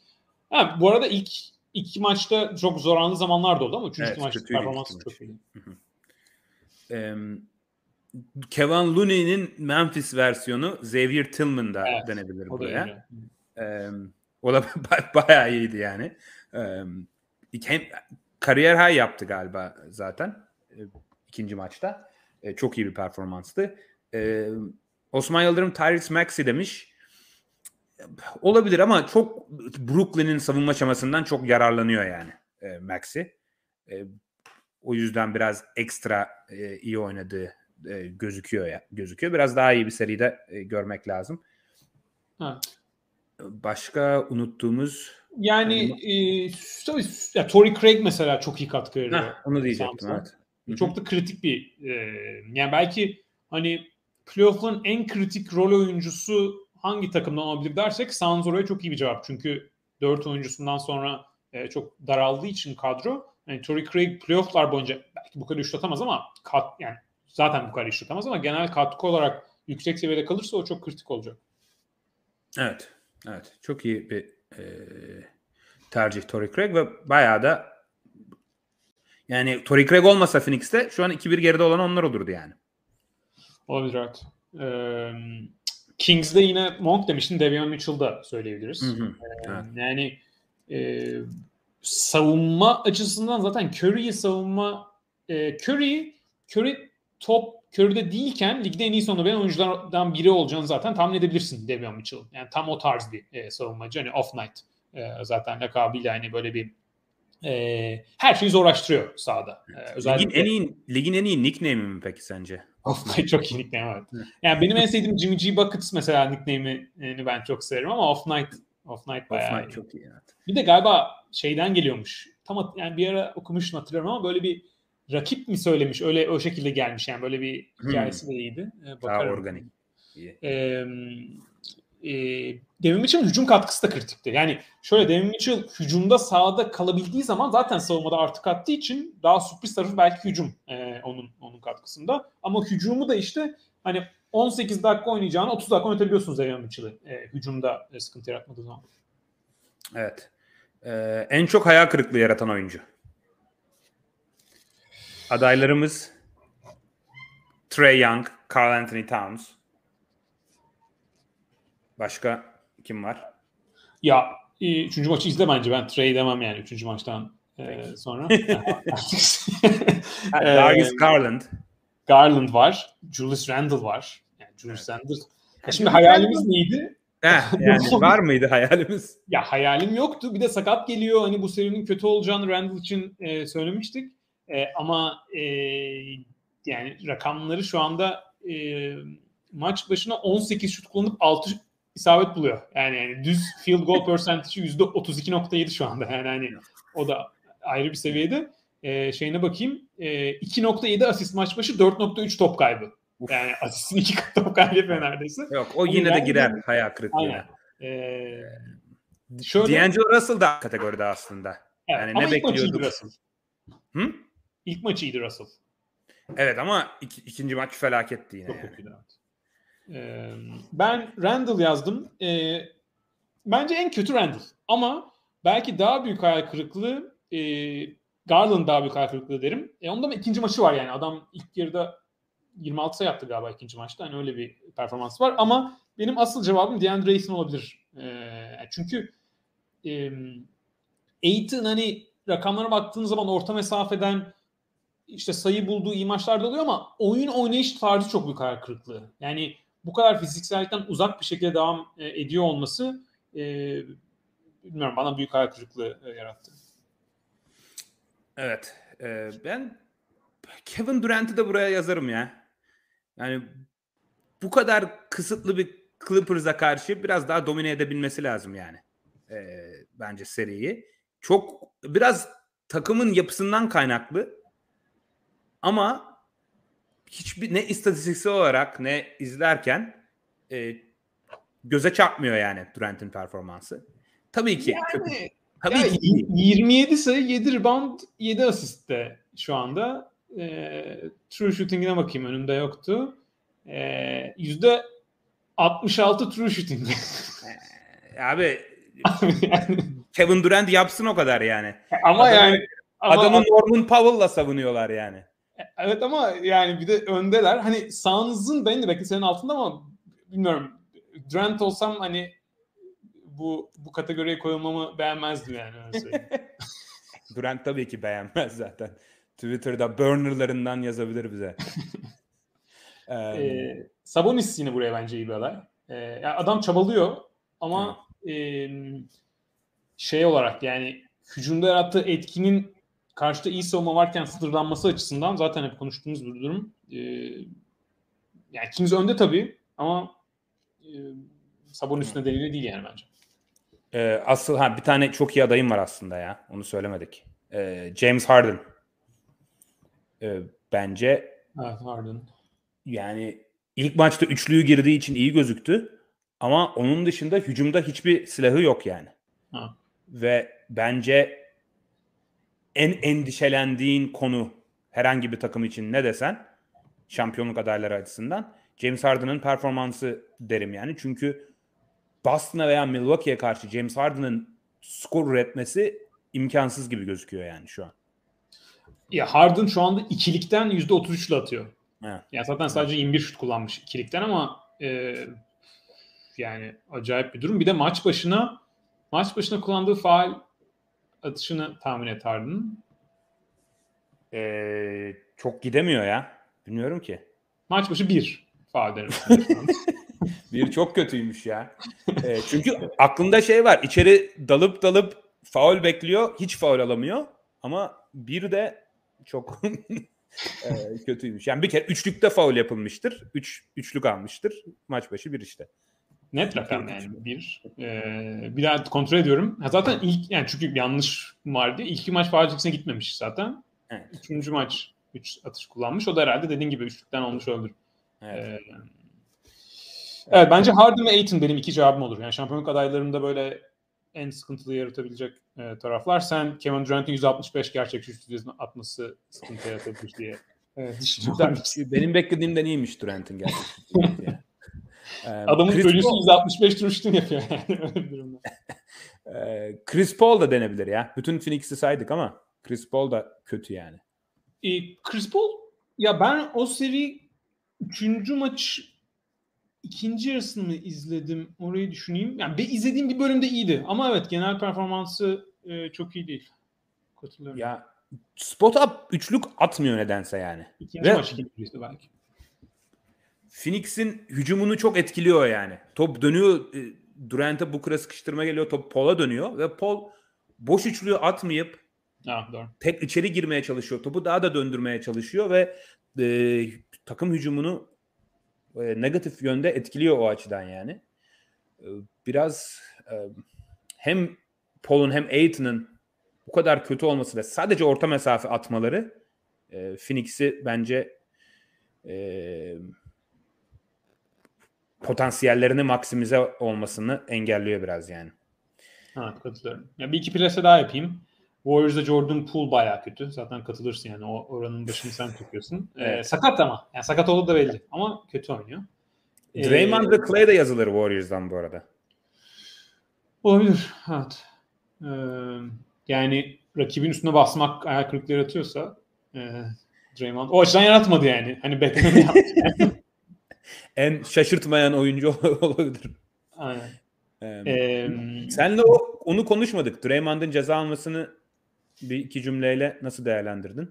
Ha, bu arada ilk iki maçta çok zorlandığı zamanlar da oldu ama üçüncü Evet, maçta performansı çok maç. Ee, Kevin Looney'nin Memphis versiyonu Xavier Tillman da Evet, denebilir buraya. Ee, o da ba- bayağı iyiydi yani. Ee, hem kariyer high yaptı galiba zaten e, ikinci maçta. E, çok iyi bir performanstı. Ee, Osman Yıldırım Tyrese Maxey demiş. Olabilir ama çok Brooklyn'in savunma şamasından çok yararlanıyor yani e, Maxey. E, o yüzden biraz ekstra e, iyi oynadığı e, gözüküyor ya gözüküyor. Biraz daha iyi bir seride e, görmek lazım. Evet. Başka unuttuğumuz Yani e, tabii ya, Torrey Craig mesela çok iyi katkı veriyor. Heh, onu diyecektim evet. Çok da kritik bir e, yani belki hani playoff'un en kritik rol oyuncusu hangi takımdan olabilir dersek Suns oraya çok iyi bir cevap. Çünkü 4 oyuncusundan sonra e, çok daraldığı için kadro. Yani Torrey Craig playoff'lar boyunca belki bu kadar atamaz ama kat, yani zaten bu kadar atamaz ama genel katkı olarak yüksek seviyede kalırsa o çok kritik olacak. Evet. Evet. Çok iyi bir e, tercih Torrey Craig ve bayağı da yani Torrey Craig olmasa Phoenix'te şu an 2-1 geride olan onlar olurdu yani. Olabilir evet. Ee, Kings'de yine Monk demiştin. Devion Mitchell'da söyleyebiliriz. Hı hı. Ee, Evet. Yani e, savunma açısından zaten Curry'i savunma e, Curry Curry top Curry'de değilken ligde en iyi sonunda oyunculardan biri olacağını zaten tahmin edebilirsin Devion Mitchell. Yani tam o tarz bir e, savunmacı. Hani off night e, zaten lakabıyla hani böyle bir e, her şeyi zorlaştırıyor sahada. E, Ligin en iyi ligin en iyi nickname'i mi peki sence? Off Night çok iyi nickname. Evet. Yani benim en sevdiğim Jimmy G Buckets mesela nickname'ini ben çok severim ama Off Night Off Night bayağı Off-night iyi. çok iyi. Evet. Bir de galiba şeyden geliyormuş. Tam yani bir ara okumuştum hatırlıyorum ama böyle bir rakip mi söylemiş öyle o şekilde gelmiş yani böyle bir Hmm. hikayesi de iyiydi. Ee, Daha bakarım. organik. İyi. Ee, e, Devin Mitchell'ın hücum katkısı da kritikti. Yani şöyle Devin Mitchell hücumda sahada kalabildiği zaman zaten savunmada artık attığı için daha sürpriz tarafı belki hücum e, onun onun katkısında. Ama hücumu da işte hani 18 dakika oynayacağını 30 dakika oynatabiliyorsunuz Devin Mitchell'ı e, hücumda e, sıkıntı yaratmadığı zaman. Evet. Ee, en çok hayal kırıklığı yaratan oyuncu. Adaylarımız Trey Young, Carl Anthony Towns. Başka kim var? Ya e, üçüncü maçı izle bence ben Trey demem yani üçüncü maçtan e, sonra. Darius Garland. Garland var, Julius Randle var. Julius Evet. Randle. Ya şimdi hayalimiz neydi? Heh, yani var mıydı hayalimiz? Ya hayalim yoktu. Bir de sakat geliyor. Hani bu serinin kötü olacağını Randall için e, söylemiştik. E, ama e, yani rakamları şu anda e, maç başına 18 şut kullanıp 6 isabet buluyor. Yani, yani düz field goal percentage'i %32.7 şu anda. Yani hani o da ayrı bir seviyede. E, şeyine bakayım. E, 2.7 asist maç başı 4.3 top kaybı. Uf. Yani asistin iki kat top kaybı yapıyor neredeyse. Yok o yine de ben- girer hayal kırıklığına. Aynen. E, şöyle, D'Angelo Russell da kategoride aslında. Evet, Yani ama ne ilk maçıydı bekliyorduk? Russell. Hı? İlk maçıydı Russell. Evet ama iki- ikinci maç felaketti yine Çok yani. kötüydü. evet. Ee, ben Randall yazdım. Ee, bence en kötü Randall. Ama belki daha büyük hayal kırıklığı e, Garland daha büyük hayal kırıklığı derim. E, onda da ikinci maçı var yani. Adam ilk yarıda 26 sayı attı galiba ikinci maçta. Hani öyle bir performans var. Ama benim asıl cevabım DeAndre Ayton olabilir. Ee, çünkü e, Ayton hani rakamlara baktığın zaman orta mesafeden işte sayı bulduğu iyi maçlarda oluyor ama oyun oynayış tarzı çok büyük hayal kırıklığı. Yani bu kadar fiziksellikten uzak bir şekilde devam e, ediyor olması e, bilmiyorum bana büyük hayal kırıklığı e, yarattı. Evet. e, ben Kevin Durant'ı da buraya yazarım ya. Yani bu kadar kısıtlı bir Clippers'a karşı biraz daha domine edebilmesi lazım yani. E, bence seriyi. Çok biraz takımın yapısından kaynaklı. Ama hiçbir ne istatistiksel olarak ne izlerken e, göze çarpmıyor yani Durant'in performansı. Tabii ki. Yani, tabii ya, ki. 27 sayı, 7 rebound, 7 asistte şu anda. E, true shooting'ine bakayım önümde yoktu. E, yüzde 66 true shooting. Abi yani. Kevin Durant yapsın o kadar yani. Ama Adamı, yani adamı ama, Norman Powell'la savunuyorlar yani. Evet ama yani bir de öndeler. Hani Suns'ın benim de belki senin altında ama bilmiyorum. Durant olsam hani bu bu kategoriye koyulmamı beğenmezdim yani Durant tabii ki beğenmez zaten. Twitter'da burnerlarından yazabilir bize. um, ee, Sabonis yine buraya bence iyi bir aday. Ee, yani adam çabalıyor ama e, şey olarak yani hücumda yarattığı etkinin karşıda iyi savunma varken sınırlanması açısından zaten hep konuştuğumuz bir durum. Ee, yani Kings önde tabii ama e, Sabonis nedeniyle değil yani bence. Ee, asıl ha bir tane çok iyi adayım var aslında ya. Onu söylemedik. Ee, James Harden. Ee, bence evet, Harden. Yani ilk maçta üçlüyü girdiği için iyi gözüktü. Ama onun dışında hücumda hiçbir silahı yok yani. Ha. Ve bence en endişelendiğin konu herhangi bir takım için ne desen şampiyonluk adayları açısından James Harden'ın performansı derim yani. Çünkü Boston'a veya Milwaukee'ye karşı James Harden'ın skor üretmesi imkansız gibi gözüküyor yani şu an. Ya Harden şu anda ikilikten %33 ile atıyor. Evet. Yani zaten sadece 21 şut kullanmış ikilikten ama e, yani acayip bir durum. Bir de maç başına maç başına kullandığı faal atışını tahmin et Harden'ın. Ee, çok gidemiyor ya. Bilmiyorum ki. Maç başı bir faal bir çok kötüymüş ya. E, çünkü aklında şey var. İçeri dalıp dalıp faul bekliyor. Hiç faul alamıyor. Ama bir de çok e, kötüymüş. Yani bir kere üçlükte faul yapılmıştır. Üç, üçlük almıştır. Maç başı bir işte. Net rakam yani bir. Ee, bir daha kontrol ediyorum. Ha, zaten ilk yani çünkü yanlış vardı. İlk maç faal gitmemiş zaten. Evet. Üçüncü maç üç atış kullanmış. O da herhalde dediğin gibi üçlükten olmuş olur. Evet. Ee, Evet bence Harden ve Aiton benim iki cevabım olur. Yani şampiyonluk adaylarında böyle en sıkıntılı yaratabilecek e, taraflar. Sen Kevin Durant'in 165 gerçek şut atması sıkıntı yaratabilir diye e, düşünüyorum. Benim beklediğimden iyiymiş Durant'in gerçek Adamın Chris ölüsü Paul... 165 turuştun yapıyor yani öyle bir durumda. Chris Paul da denebilir ya. Bütün Phoenix'i saydık ama Chris Paul da kötü yani. E, Chris Paul ya ben o seri üçüncü maç ikinci yarısını mı izledim? Orayı düşüneyim. Yani bir izlediğim bir bölümde iyiydi. Ama evet genel performansı e, çok iyi değil. Katılıyorum. Ya spot up üçlük atmıyor nedense yani. İkinci Ve maç ikinci belki. Phoenix'in hücumunu çok etkiliyor yani. Top dönüyor. E, Durant'a Booker'a sıkıştırma geliyor. Top Paul'a dönüyor. Ve Paul boş üçlüğü atmayıp ha, doğru. tek içeri girmeye çalışıyor. Topu daha da döndürmeye çalışıyor ve e, takım hücumunu e, negatif yönde etkiliyor o açıdan yani. E, biraz e, hem Paul'un hem Aiton'un bu kadar kötü olması ve sadece orta mesafe atmaları e, Phoenix'i bence e, potansiyellerini maksimize olmasını engelliyor biraz yani. Ha katılıyorum. Ya bir iki plase daha yapayım. Warriors'da Jordan Poole bayağı kötü. Zaten katılırsın yani. O oranın başını sen tutuyorsun. Ee, evet. Ee, sakat ama. Yani sakat olduğu da belli. Ama kötü oynuyor. Draymond ee, ve Clay de yazılır Warriors'dan bu arada. Olabilir. Evet. Ee, yani rakibin üstüne basmak ayak kırıkları atıyorsa e, Draymond o açıdan yaratmadı yani. Hani beklemeni yaptı. en şaşırtmayan oyuncu olabilir. Aynen. Ee, senle o onu konuşmadık. Draymond'ın ceza almasını bir iki cümleyle nasıl değerlendirdin?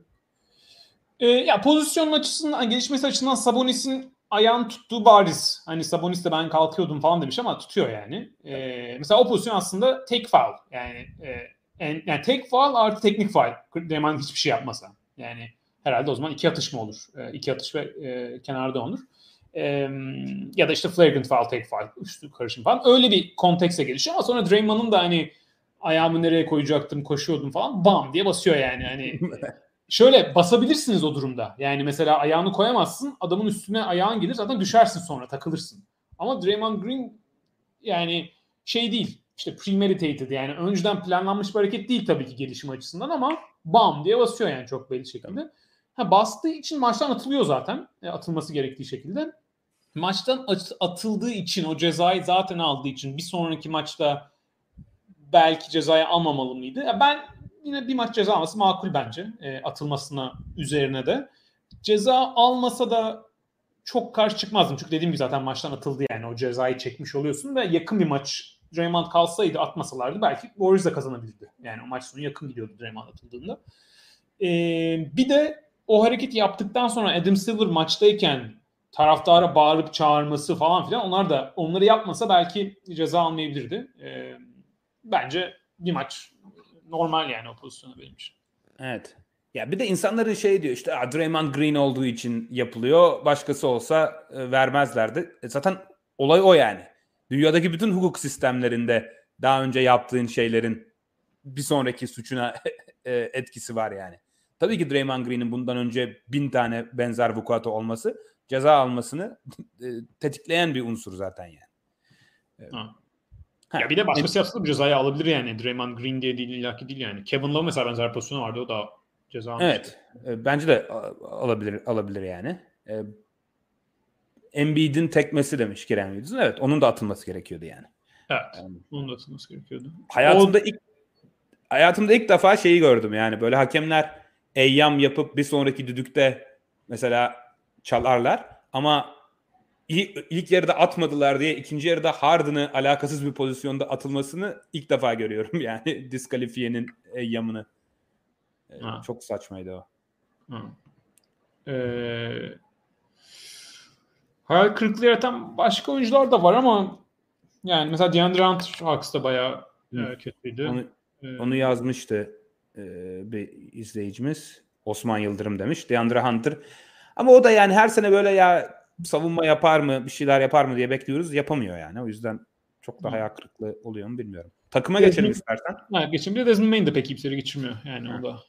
Ee, ya pozisyon açısından, gelişmesi açısından Sabonis'in ayağın tuttuğu bariz. Hani Sabonis de ben kalkıyordum falan demiş ama tutuyor yani. Ee, mesela o pozisyon aslında tek foul. Yani, e, en, yani tek foul artı teknik foul. Draymond hiçbir şey yapmasa. Yani herhalde o zaman iki atış mı olur? E, iki atış ve e, kenarda olur. E, ya da işte flagrant foul, tek foul, üstü karışım falan. Öyle bir kontekste gelişiyor ama sonra Draymond'un da hani ayağımı nereye koyacaktım, koşuyordum falan bam diye basıyor yani. Hani şöyle basabilirsiniz o durumda. Yani mesela ayağını koyamazsın. Adamın üstüne ayağın gelir zaten düşersin sonra takılırsın. Ama Draymond Green yani şey değil. İşte premeditated yani önceden planlanmış bir hareket değil tabii ki gelişim açısından ama bam diye basıyor yani çok belli şekilde. Ha, bastığı için maçtan atılıyor zaten. E, atılması gerektiği şekilde. Maçtan at- atıldığı için o cezayı zaten aldığı için bir sonraki maçta belki cezayı almamalı mıydı? Ben yine bir maç ceza alması makul bence. E, atılmasına üzerine de. Ceza almasa da çok karşı çıkmazdım. Çünkü dediğim gibi zaten maçtan atıldı yani. O cezayı çekmiş oluyorsun ve yakın bir maç Draymond kalsaydı atmasalardı belki Warriors da kazanabilirdi. Yani o maç sonu yakın gidiyordu Draymond atıldığında. Ee, bir de o hareketi yaptıktan sonra Adam Silver maçtayken taraftara bağırıp çağırması falan filan onlar da onları yapmasa belki ceza almayabilirdi. Ee, bence bir maç normal yani o pozisyonu benim için. Evet. Ya bir de insanların şey diyor işte Draymond Green olduğu için yapılıyor. Başkası olsa e, vermezlerdi. E, zaten olay o yani. Dünyadaki bütün hukuk sistemlerinde daha önce yaptığın şeylerin bir sonraki suçuna e, etkisi var yani. Tabii ki Draymond Green'in bundan önce bin tane benzer vukuatı olması ceza almasını e, tetikleyen bir unsur zaten yani. Ha. Ha, ya bir de başkası yapsa da bir cezayı alabilir yani. Draymond Green diye değil illaki değil yani. Kevin Love mesela benzer pozisyonu vardı o da ceza almıştı. Evet. Bence de alabilir alabilir yani. Embiid'in tekmesi demiş Kerem Yıldız'ın. Evet onun da atılması gerekiyordu yani. Evet. Yani, onun da atılması gerekiyordu. Hayatımda o... ilk hayatımda ilk defa şeyi gördüm yani böyle hakemler eyyam yapıp bir sonraki düdükte mesela çalarlar ama ilk yarıda atmadılar diye ikinci yarıda Harden'ı alakasız bir pozisyonda atılmasını ilk defa görüyorum yani diskalifiyenin eyyamını. Ha. Çok saçmaydı o. Ha. Ee, hayal kırıklığı yaratan başka oyuncular da var ama yani mesela DeAndre Hunter Hawks'ta bayağı e, kötüydü. Onu, ee, onu yazmıştı e, bir izleyicimiz. Osman Yıldırım demiş. DeAndre Hunter. Ama o da yani her sene böyle ya savunma yapar mı, bir şeyler yapar mı diye bekliyoruz. Yapamıyor yani. O yüzden çok da hayal kırıklığı oluyor mu bilmiyorum. Takıma Desmond, geçelim istersen. Ha, geçelim. De Desmond Main de pek iyimseri geçirmiyor. Yani ha. o da.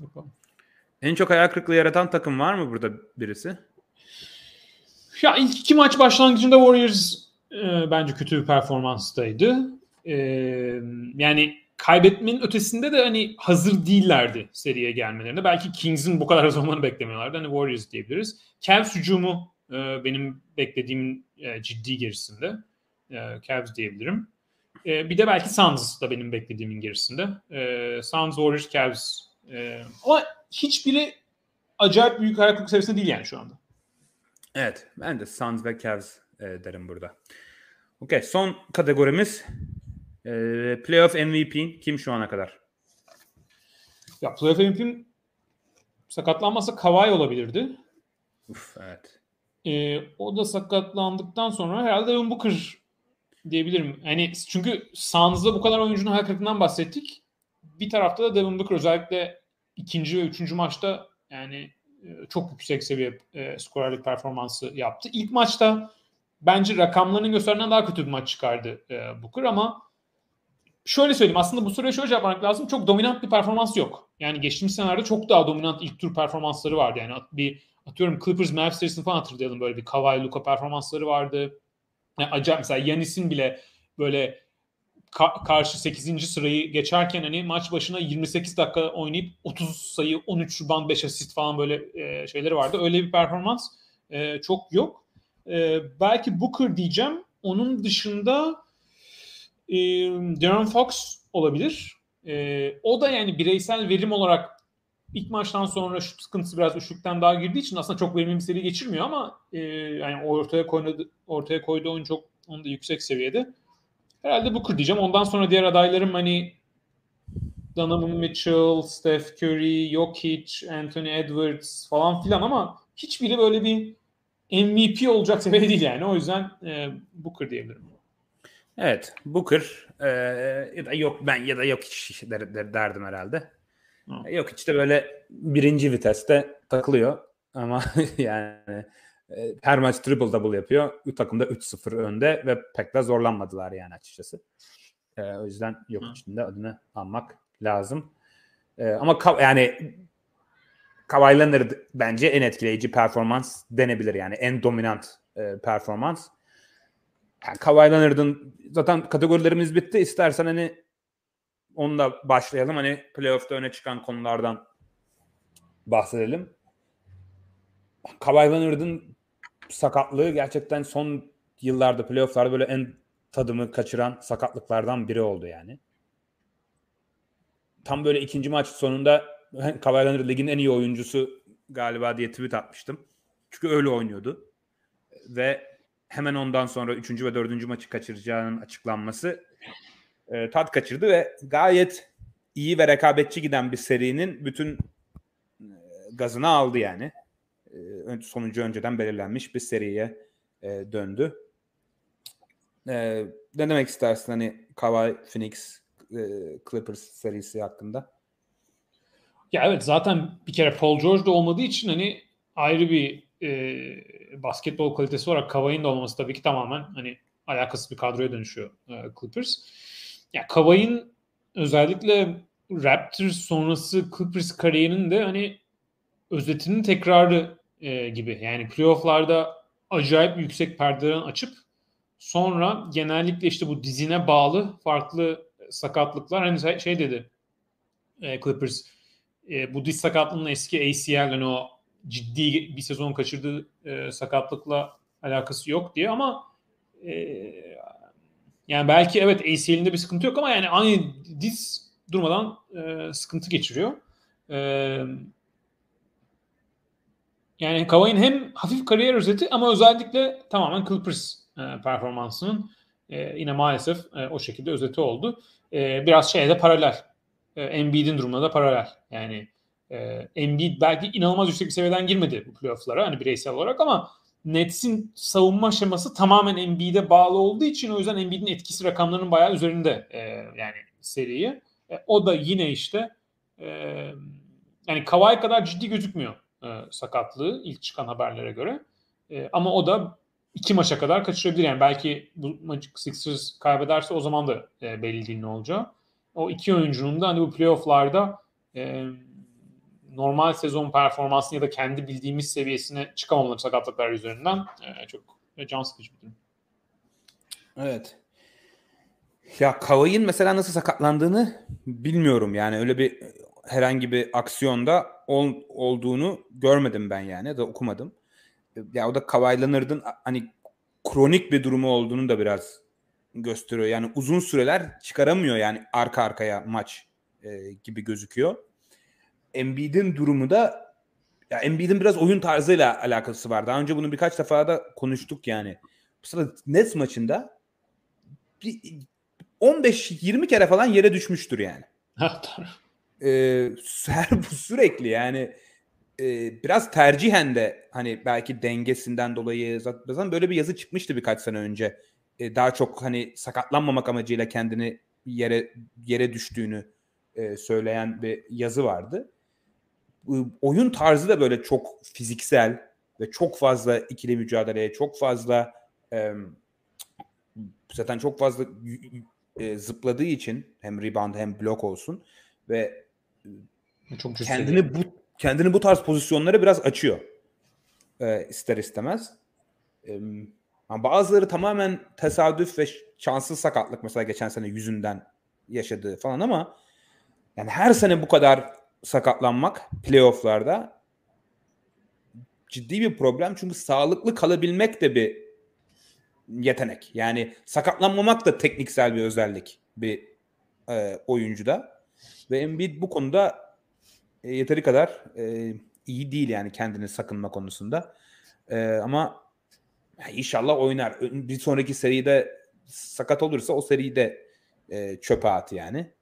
Yapalım. En çok hayal kırıklığı yaratan takım var mı burada birisi? Ya ilk iki maç başlangıcında Warriors e, bence kötü bir performanstaydı. E, yani kaybetmenin ötesinde de hani hazır değillerdi seriye gelmelerinde. Belki Kings'in bu kadar zamanı beklemiyorlardı. Hani Warriors diyebiliriz. Cavs hücumu e, benim beklediğimin e, ciddi gerisinde. E, Cavs diyebilirim. E, bir de belki Suns da benim beklediğimin gerisinde. E, Suns, Warriors, Cavs. E, ama hiçbiri acayip büyük hayal seviyesinde değil yani şu anda. Evet. Ben de Suns ve Cavs e, derim burada. Okey. Son kategorimiz e, Playoff MVP kim şu ana kadar? Ya Playoff MVP sakatlanmasa Kawhi olabilirdi. Uf, evet. E, o da sakatlandıktan sonra herhalde Devin Booker diyebilirim. Yani çünkü Suns'da bu kadar oyuncunun hayal kırıklığından bahsettik. Bir tarafta da Devin Booker özellikle ikinci ve üçüncü maçta yani e, çok yüksek seviye e, skorerlik performansı yaptı. İlk maçta bence rakamlarının gösterdiğinden daha kötü bir maç çıkardı e, Booker ama şöyle söyleyeyim aslında bu soruya şöyle cevap lazım. Çok dominant bir performans yok. Yani geçtiğimiz senelerde çok daha dominant ilk tur performansları vardı. Yani bir atıyorum Clippers Mavs serisini falan hatırlayalım böyle bir Kawhi Luka performansları vardı. Yani acayip mesela Yanis'in bile böyle ka- karşı 8. sırayı geçerken hani maç başına 28 dakika oynayıp 30 sayı, 13 rebound, 5 asist falan böyle e, şeyleri vardı. Öyle bir performans e, çok yok. E, belki Booker diyeceğim. Onun dışında e, Darren Fox olabilir. E, o da yani bireysel verim olarak ilk maçtan sonra şu sıkıntısı biraz üçlükten daha girdiği için aslında çok verimli bir seri geçirmiyor ama e, yani ortaya koyduğu ortaya koyduğu oyun çok onun da yüksek seviyede. Herhalde Booker diyeceğim. Ondan sonra diğer adaylarım hani Donovan Mitchell, Steph Curry, Jokic, Anthony Edwards falan filan ama hiçbiri böyle bir MVP olacak seviyede değil yani. O yüzden e, Booker diyebilirim. Evet. Booker e, ya da yok ben ya da yok hiç der, der, derdim herhalde. Hı. Yok işte böyle birinci viteste takılıyor ama yani e, her maç triple double yapıyor. Bu takımda 3-0 önde ve pek de zorlanmadılar yani açıkçası. E, o yüzden yok içinde adını almak lazım. E, ama yani Kawhi Leonard bence en etkileyici performans denebilir yani en dominant e, performans. Yani Kawhi Leonard'ın zaten kategorilerimiz bitti. İstersen hani onunla başlayalım. Hani playoff'ta öne çıkan konulardan bahsedelim. Kawhi Leonard'ın sakatlığı gerçekten son yıllarda playoff'larda böyle en tadımı kaçıran sakatlıklardan biri oldu yani. Tam böyle ikinci maç sonunda Kawhi Leonard ligin en iyi oyuncusu galiba diye tweet atmıştım. Çünkü öyle oynuyordu. Ve hemen ondan sonra üçüncü ve dördüncü maçı kaçıracağının açıklanması e, tat kaçırdı ve gayet iyi ve rekabetçi giden bir serinin bütün e, gazını aldı yani. E, sonucu önceden belirlenmiş bir seriye e, döndü. E, ne demek istersin hani Kawhi Phoenix e, Clippers serisi hakkında? Ya evet zaten bir kere Paul George da olmadığı için hani ayrı bir e, basketbol kalitesi olarak Kawhi'nin de olması tabii ki tamamen hani alakasız bir kadroya dönüşüyor e, Clippers. Ya Kawhi'nin özellikle Raptors sonrası Clippers kariyerinin de hani özetinin tekrarı e, gibi. Yani playofflarda acayip yüksek perdelerini açıp sonra genellikle işte bu dizine bağlı farklı sakatlıklar hani şey dedi e, Clippers e, bu diz sakatlığının eski ACL hani o ciddi bir sezon kaçırdığı e, sakatlıkla alakası yok diye ama e, yani belki evet ACL'inde bir sıkıntı yok ama yani aynı diz durmadan e, sıkıntı geçiriyor. E, yani Kawhi'nin hem hafif kariyer özeti ama özellikle tamamen Clippers e, performansının e, yine maalesef e, o şekilde özeti oldu. E, biraz şeyde paralel. E, Embiid'in durumuna da paralel. Yani e, Embiid belki inanılmaz yüksek bir seviyeden girmedi bu playoff'lara hani bireysel olarak ama Nets'in savunma şeması tamamen Embiid'e bağlı olduğu için o yüzden Embiid'in etkisi rakamlarının bayağı üzerinde e, yani seriyi. E, o da yine işte e, yani Kawhi kadar ciddi gözükmüyor e, sakatlığı ilk çıkan haberlere göre. E, ama o da iki maça kadar kaçırabilir. Yani belki bu maçı Sixers kaybederse o zaman da e, belli değil ne olacağı. O iki oyuncunun da hani bu playoff'larda e, normal sezon performansını ya da kendi bildiğimiz seviyesine çıkamamaları sakatlıklar üzerinden e, çok can sıkıcı bir durum. Evet. Ya Kavay'ın mesela nasıl sakatlandığını bilmiyorum. Yani öyle bir herhangi bir aksiyonda ol, olduğunu görmedim ben yani da okumadım. Ya o da Kawhi Leonard'ın hani kronik bir durumu olduğunu da biraz gösteriyor. Yani uzun süreler çıkaramıyor yani arka arkaya maç e, gibi gözüküyor. Embiid'in durumu da ya Embiid'in biraz oyun tarzıyla alakası var. Daha önce bunu birkaç defa da konuştuk yani. Mesela Nets maçında 15-20 kere falan yere düşmüştür yani. ee, her bu sürekli yani e, biraz tercihen de hani belki dengesinden dolayı zaten böyle bir yazı çıkmıştı birkaç sene önce. E, daha çok hani sakatlanmamak amacıyla kendini yere yere düştüğünü e, söyleyen bir yazı vardı oyun tarzı da böyle çok fiziksel ve çok fazla ikili mücadeleye, çok fazla e, zaten çok fazla e, zıpladığı için hem rebound hem blok olsun ve çok kendini bu kendini bu tarz pozisyonlara biraz açıyor. E, ister istemez. E, bazıları tamamen tesadüf ve şanssız sakatlık mesela geçen sene yüzünden yaşadığı falan ama yani her sene bu kadar sakatlanmak playofflarda ciddi bir problem. Çünkü sağlıklı kalabilmek de bir yetenek. Yani sakatlanmamak da tekniksel bir özellik bir e, oyuncuda. Ve Embiid bu konuda e, yeteri kadar e, iyi değil yani kendini sakınma konusunda. E, ama inşallah oynar. Bir sonraki seride sakat olursa o seriyi de e, çöpe at yani.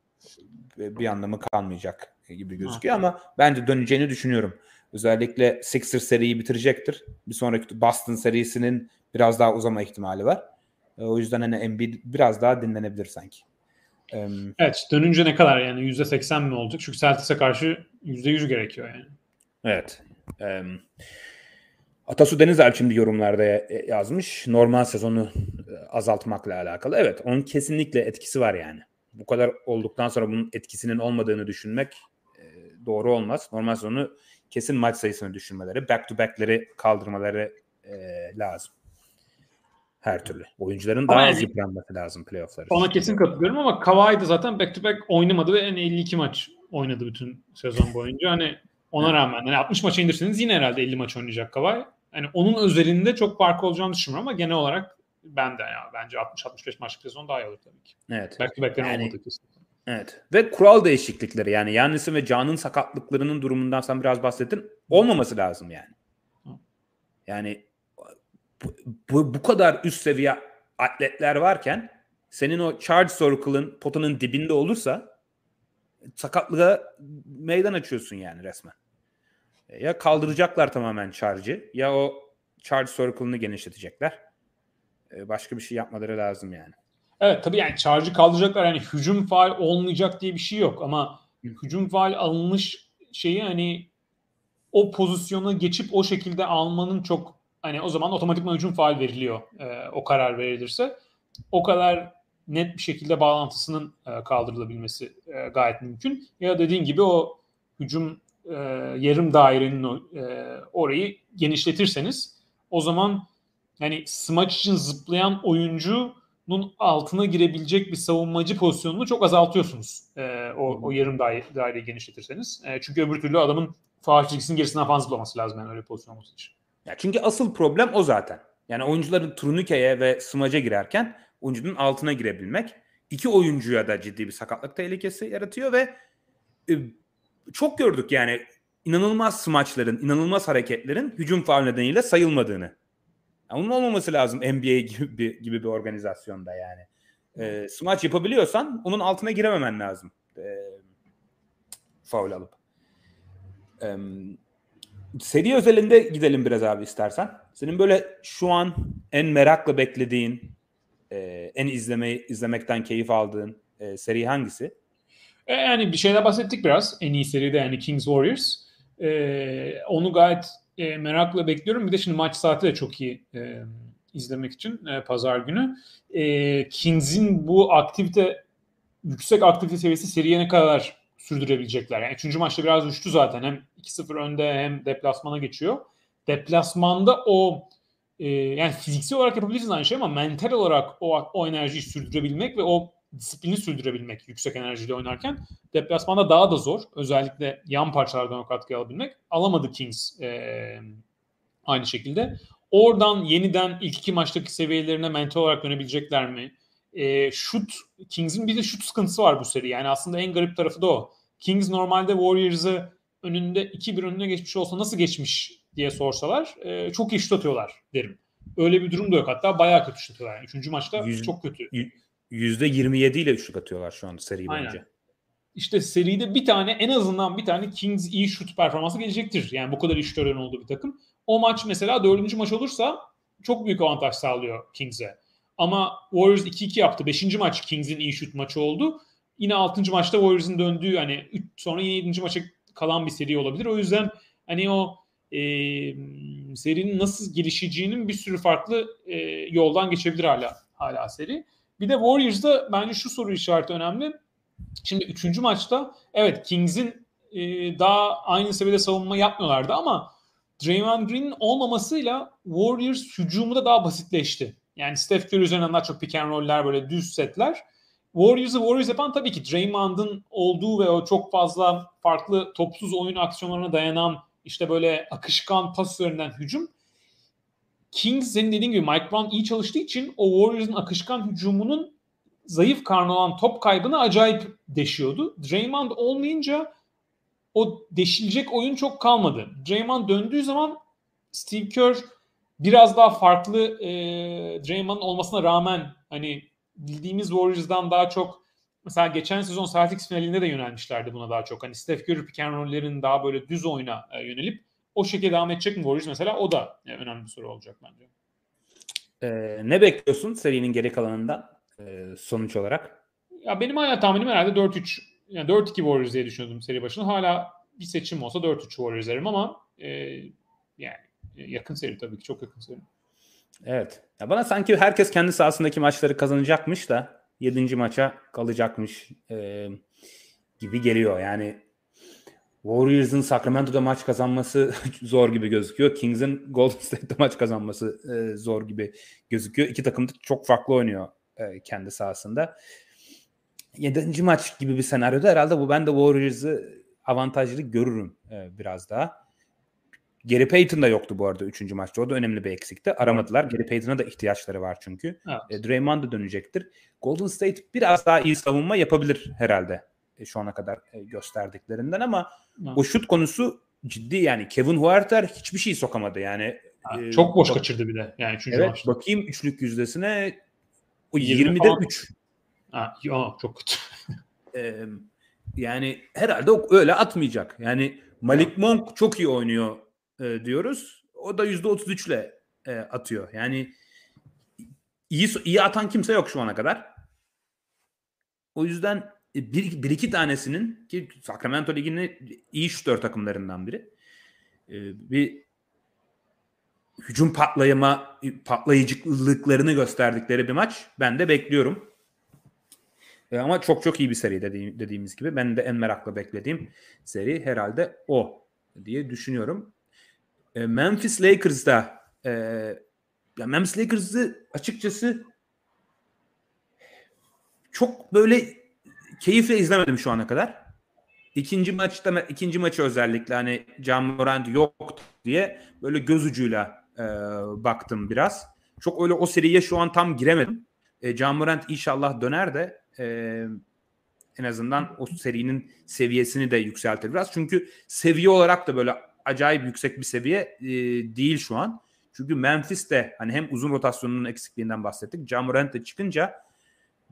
Bir anlamı kalmayacak gibi gözüküyor ama bence döneceğini düşünüyorum. Özellikle Sixers seriyi bitirecektir. Bir sonraki Boston serisinin biraz daha uzama ihtimali var. E, o yüzden hani Embiid biraz daha dinlenebilir sanki. Evet dönünce ne kadar yani %80 mi olacak? Çünkü Celtics'e karşı %100 gerekiyor yani. Evet. Um, Atasu Denizel şimdi yorumlarda yazmış. Normal sezonu e, azaltmakla alakalı. Evet onun kesinlikle etkisi var yani. Bu kadar olduktan sonra bunun etkisinin olmadığını düşünmek doğru olmaz. Normal sezonu kesin maç sayısını düşürmeleri, back to back'leri kaldırmaları e, lazım. Her türlü. Oyuncuların daha az yıpranması lazım playoff'lar. Ona kesin katılıyorum ama Kawhi da zaten back to back oynamadı ve en 52 maç oynadı bütün sezon boyunca. Hani ona rağmen hani 60 maça indirseniz yine herhalde 50 maç oynayacak Kawhi. Hani onun özelinde çok fark olacağını düşünmüyorum ama genel olarak ben de ya bence 60-65 maçlık sezon daha iyi olur tabii ki. Evet. Back to back'lerin Yani- olmadığı kesin. Evet. Ve kural değişiklikleri yani Yannis'in ve Can'ın sakatlıklarının durumundan sen biraz bahsettin. Olmaması lazım yani. Yani bu, bu, bu kadar üst seviye atletler varken senin o charge circle'ın potanın dibinde olursa sakatlığa meydan açıyorsun yani resmen. Ya kaldıracaklar tamamen charge'ı ya o charge circle'ını genişletecekler. Ee, Başka bir şey yapmaları lazım yani. Evet tabii yani charge'ı kaldıracaklar yani hücum faal olmayacak diye bir şey yok ama hücum faal alınmış şeyi hani o pozisyona geçip o şekilde almanın çok hani o zaman otomatikman hücum faal veriliyor e, o karar verilirse. O kadar net bir şekilde bağlantısının e, kaldırılabilmesi e, gayet mümkün. Ya dediğin gibi o hücum e, yarım dairenin o, e, orayı genişletirseniz o zaman yani smaç için zıplayan oyuncunun altına girebilecek bir savunmacı pozisyonunu çok azaltıyorsunuz. E, o, o yarım daire, daireyi genişletirseniz. E, çünkü öbür türlü adamın faal çizgisinin gerisinden fazla zıplaması lazım yani öyle pozisyon olması için. Ya çünkü asıl problem o zaten. Yani oyuncuların turnikeye ve smaca girerken oyuncunun altına girebilmek. İki oyuncuya da ciddi bir sakatlık tehlikesi yaratıyor ve e, çok gördük yani inanılmaz smaçların, inanılmaz hareketlerin hücum faul nedeniyle sayılmadığını. Ya onun olmaması lazım NBA gibi gibi bir organizasyonda yani. E, smaç yapabiliyorsan onun altına girememen lazım. E, faul alıp. E, seri özelinde gidelim biraz abi istersen. Senin böyle şu an en merakla beklediğin, e, en izlemeyi izlemekten keyif aldığın e, seri hangisi? E, yani bir şeyden bahsettik biraz. En iyi seride yani Kings Warriors. E, onu gayet e, merakla bekliyorum. Bir de şimdi maç saati de çok iyi e, izlemek için e, pazar günü. E, Kings'in bu aktivite yüksek aktivite seviyesi seriye ne kadar sürdürebilecekler. Yani üçüncü maçta biraz düştü zaten. Hem 2-0 önde hem deplasmana geçiyor. Deplasmanda o e, yani fiziksel olarak yapabilirsiniz aynı şey ama mental olarak o, o enerjiyi sürdürebilmek ve o disiplini sürdürebilmek yüksek enerjiyle oynarken deplasmanda daha da zor. Özellikle yan parçalardan o katkıyı alabilmek. Alamadı Kings e, aynı şekilde. Oradan yeniden ilk iki maçtaki seviyelerine mental olarak dönebilecekler mi? E, şut, Kings'in bir de şut sıkıntısı var bu seri. Yani aslında en garip tarafı da o. Kings normalde Warriors'ı önünde 2-1 önüne geçmiş olsa nasıl geçmiş diye sorsalar e, çok iyi şut atıyorlar derim. Öyle bir durum da yok. Hatta bayağı kötü şut atıyorlar. Yani üçüncü maçta Yüz- çok kötü. %27 ile üçlük atıyorlar şu an seri Aynen. boyunca. İşte seride bir tane en azından bir tane Kings iyi şut performansı gelecektir. Yani bu kadar iş tören olduğu bir takım. O maç mesela dördüncü maç olursa çok büyük avantaj sağlıyor Kings'e. Ama Warriors 2-2 yaptı. Beşinci maç Kings'in iyi şut maçı oldu. Yine altıncı maçta Warriors'ın döndüğü hani üç, sonra yine yedinci maça kalan bir seri olabilir. O yüzden hani o e, serinin nasıl gelişeceğinin bir sürü farklı e, yoldan geçebilir hala hala seri. Bir de Warriors'da bence şu soru işareti önemli. Şimdi üçüncü maçta evet Kings'in e, daha aynı seviyede savunma yapmıyorlardı ama Draymond Green'in olmamasıyla Warriors hücumu da daha basitleşti. Yani Steph Curry üzerinden daha çok pick and roll'ler böyle düz setler. Warriors'ı Warriors yapan tabii ki Draymond'ın olduğu ve o çok fazla farklı topsuz oyun aksiyonlarına dayanan işte böyle akışkan pas üzerinden hücum. Kings senin dediğin gibi Mike Brown iyi çalıştığı için o Warriors'ın akışkan hücumunun zayıf karnı olan top kaybını acayip deşiyordu. Draymond olmayınca o deşilecek oyun çok kalmadı. Draymond döndüğü zaman Steve Kerr biraz daha farklı e, Draymond olmasına rağmen hani bildiğimiz Warriors'dan daha çok mesela geçen sezon Celtics finalinde de yönelmişlerdi buna daha çok. Hani Steph Curry pick and daha böyle düz oyuna e, yönelip o şekilde devam edecek mi Warriors mesela? O da önemli bir soru olacak bence. Ee, ne bekliyorsun serinin geri kalanından e, sonuç olarak? Ya benim hala tahminim herhalde 4-3 yani 4-2 Warriors diye düşünüyordum seri başında. Hala bir seçim olsa 4-3 Warriors derim ama e, yani yakın seri tabii ki çok yakın seri. Evet. Ya bana sanki herkes kendi sahasındaki maçları kazanacakmış da 7. maça kalacakmış e, gibi geliyor. Yani Warriors'ın Sacramento'da maç kazanması zor gibi gözüküyor. Kings'in Golden State'de maç kazanması e, zor gibi gözüküyor. İki takım da çok farklı oynuyor e, kendi sahasında. Yedinci maç gibi bir senaryoda herhalde bu ben de Warriors'ı avantajlı görürüm e, biraz daha. Gary Payton da yoktu bu arada 3. maçta. O da önemli bir eksikti. Aramadılar. Gary Payton'a da ihtiyaçları var çünkü. Evet. E, Draymond da dönecektir. Golden State biraz daha iyi savunma yapabilir herhalde şu ana kadar e, gösterdiklerinden ama Evet. o şut konusu ciddi yani. Kevin Huerter hiçbir şey sokamadı yani. Ha, E, çok boş bak- kaçırdı bir de. Yani üçüncü Evet maçta. bakayım üçlük yüzdesine o 20 20'de falan. 3. Ha, ya, çok kötü. Ee, yani herhalde öyle atmayacak. Yani Malik Monk çok iyi oynuyor e, diyoruz. O da %33 ile e, atıyor. Yani iyi iyi atan kimse yok şu ana kadar. O yüzden e, bir, bir iki tanesinin ki Sacramento Ligi'nin iyi şutör takımlarından biri. e, bir hücum patlayama patlayıcılıklarını gösterdikleri bir maç. Ben de bekliyorum. E, ama çok çok iyi bir seri dediğim, dediğimiz gibi. Ben de en merakla beklediğim seri herhalde o diye düşünüyorum. E, Memphis Lakers'da e, ya Memphis Lakers'ı açıkçası çok böyle keyifle izlemedim şu ana kadar. İkinci maçta ikinci maçı özellikle hani Can Morant yok diye böyle göz ucuyla e, baktım biraz. Çok öyle o seriye şu an tam giremedim. E, Can Morant inşallah döner de e, en azından o serinin seviyesini de yükseltir biraz. Çünkü seviye olarak da böyle acayip yüksek bir seviye e, değil şu an. Çünkü Memphis'te hani hem uzun rotasyonunun eksikliğinden bahsettik. Can Morant de çıkınca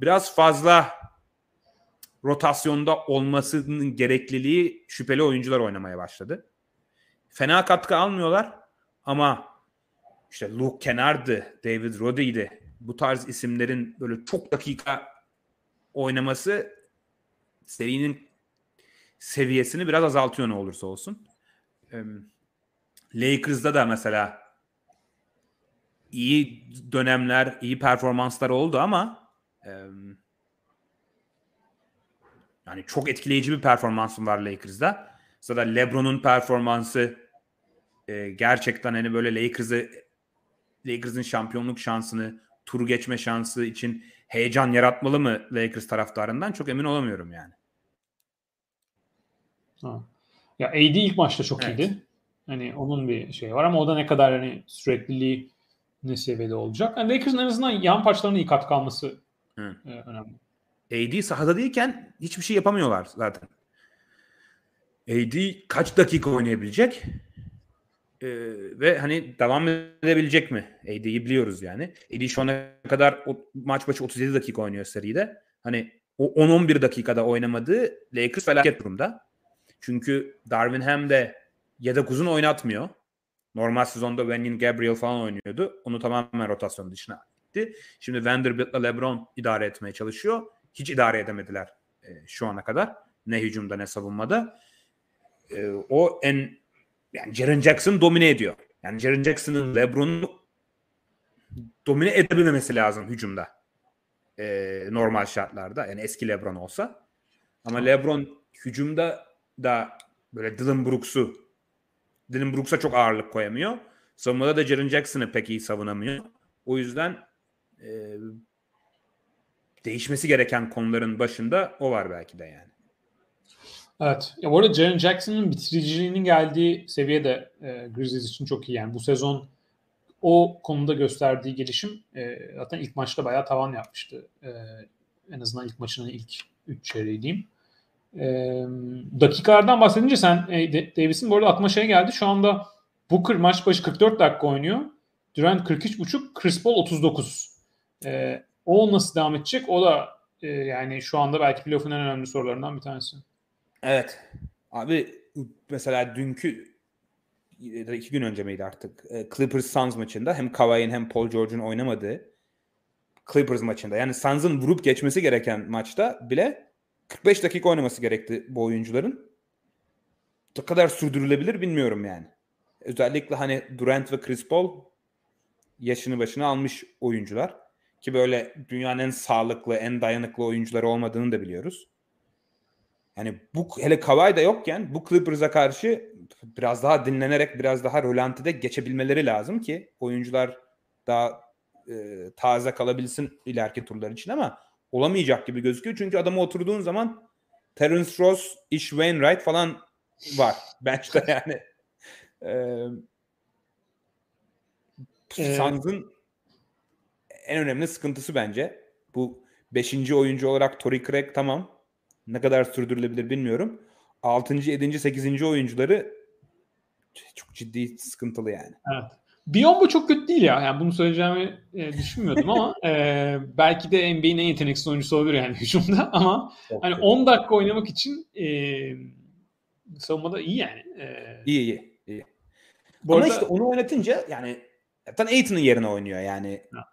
biraz fazla rotasyonda olmasının gerekliliği şüpheli oyuncular oynamaya başladı. Fena katkı almıyorlar ama işte Luke Kennard'ı, David Roddy'ydi. Bu tarz isimlerin böyle çok dakika oynaması serinin seviyesini biraz azaltıyor ne olursa olsun. Lakers'da da mesela iyi dönemler, iyi performanslar oldu ama yani çok etkileyici bir performansı var Lakers'da. Zaten LeBron'un performansı e, gerçekten hani böyle Lakers'ı Lakers'ın şampiyonluk şansını, turu geçme şansı için heyecan yaratmalı mı Lakers taraftarından çok emin olamıyorum yani. Ha. Ya AD ilk maçta çok Evet. iyiydi. Hani onun bir şey var ama o da ne kadar hani sürekliliği ne seviyede olacak. Yani Lakers'ın en azından yan parçalarına iyi katkı alması Hı. e, önemli. AD sahada değilken hiçbir şey yapamıyorlar zaten. AD kaç dakika oynayabilecek? Ee, ve hani devam edebilecek mi? AD'yi biliyoruz yani. AD şu ana kadar o, maç başı 37 dakika oynuyor seride. Hani o 10-11 dakikada oynamadığı Lakers felaket durumda. Çünkü Darvin Ham de yedek uzun oynatmıyor. Normal sezonda Wenyan Gabriel falan oynuyordu. Onu tamamen rotasyon dışına gitti. Şimdi Vanderbilt'la LeBron idare etmeye çalışıyor. Hiç idare edemediler e, şu ana kadar. Ne hücumda ne savunmada. E, o en yani Jaren Jackson domine ediyor. Yani Jaren Jackson'ın LeBron'u domine edebilmemesi lazım hücumda. E, normal şartlarda. Yani eski LeBron olsa. Ama LeBron hücumda da böyle Dylan Brooks'u Dylan Brooks'a çok ağırlık koyamıyor. Savunmada da Jaren Jackson'ı pek iyi savunamıyor. O yüzden e, değişmesi gereken konuların başında o var belki de yani. Evet. Ya bu arada Jaren Jackson'ın bitiriciliğinin geldiği seviye de e, Grizzlies için çok iyi. Yani bu sezon o konuda gösterdiği gelişim e, zaten ilk maçta bayağı tavan yapmıştı. E, en azından ilk maçının ilk 3 çeyreği diyeyim. E, dakikalardan bahsedince sen e, Davis'in bu arada aklıma şey geldi. Şu anda Booker maç başı 44 dakika oynuyor. Durant 43.5, Chris Paul 39. E, o nasıl devam edecek? O da e, yani şu anda belki playoff'un en önemli sorularından bir tanesi. Evet. Abi mesela dünkü iki gün önce miydi artık e, Clippers Suns maçında hem Kawhi'nin hem Paul George'un oynamadığı Clippers maçında yani Suns'ın vurup geçmesi gereken maçta bile 45 dakika oynaması gerekti bu oyuncuların. Ne kadar sürdürülebilir bilmiyorum yani. Özellikle hani Durant ve Chris Paul yaşını başına almış oyuncular. Ki böyle dünyanın en sağlıklı, en dayanıklı oyuncuları olmadığını da biliyoruz. Yani bu hele Kawhi da yokken bu Clippers'a karşı biraz daha dinlenerek biraz daha rolantide geçebilmeleri lazım ki oyuncular daha e, taze kalabilsin ileriki turlar için ama olamayacak gibi gözüküyor. Çünkü adama oturduğun zaman Terence Ross, Ish Wainwright falan var bench'te yani. Ee, Suns'ın en önemli sıkıntısı bence. Bu 5. oyuncu olarak Torrey Craig tamam. Ne kadar sürdürülebilir bilmiyorum. 6. 7. 8. oyuncuları çok ciddi sıkıntılı yani. Evet. Biombo çok kötü değil ya. Yani bunu söyleyeceğimi e, düşünmüyordum ama e, belki de NBA'nin en yeteneksiz oyuncusu olabilir yani hücumda ama Çok hani kötü. 10 dakika oynamak için e, savunmada iyi yani. E, İyi iyi. iyi. bu Ama arada işte onu oynatınca yani zaten Aiton'un yerine oynuyor yani. Ha.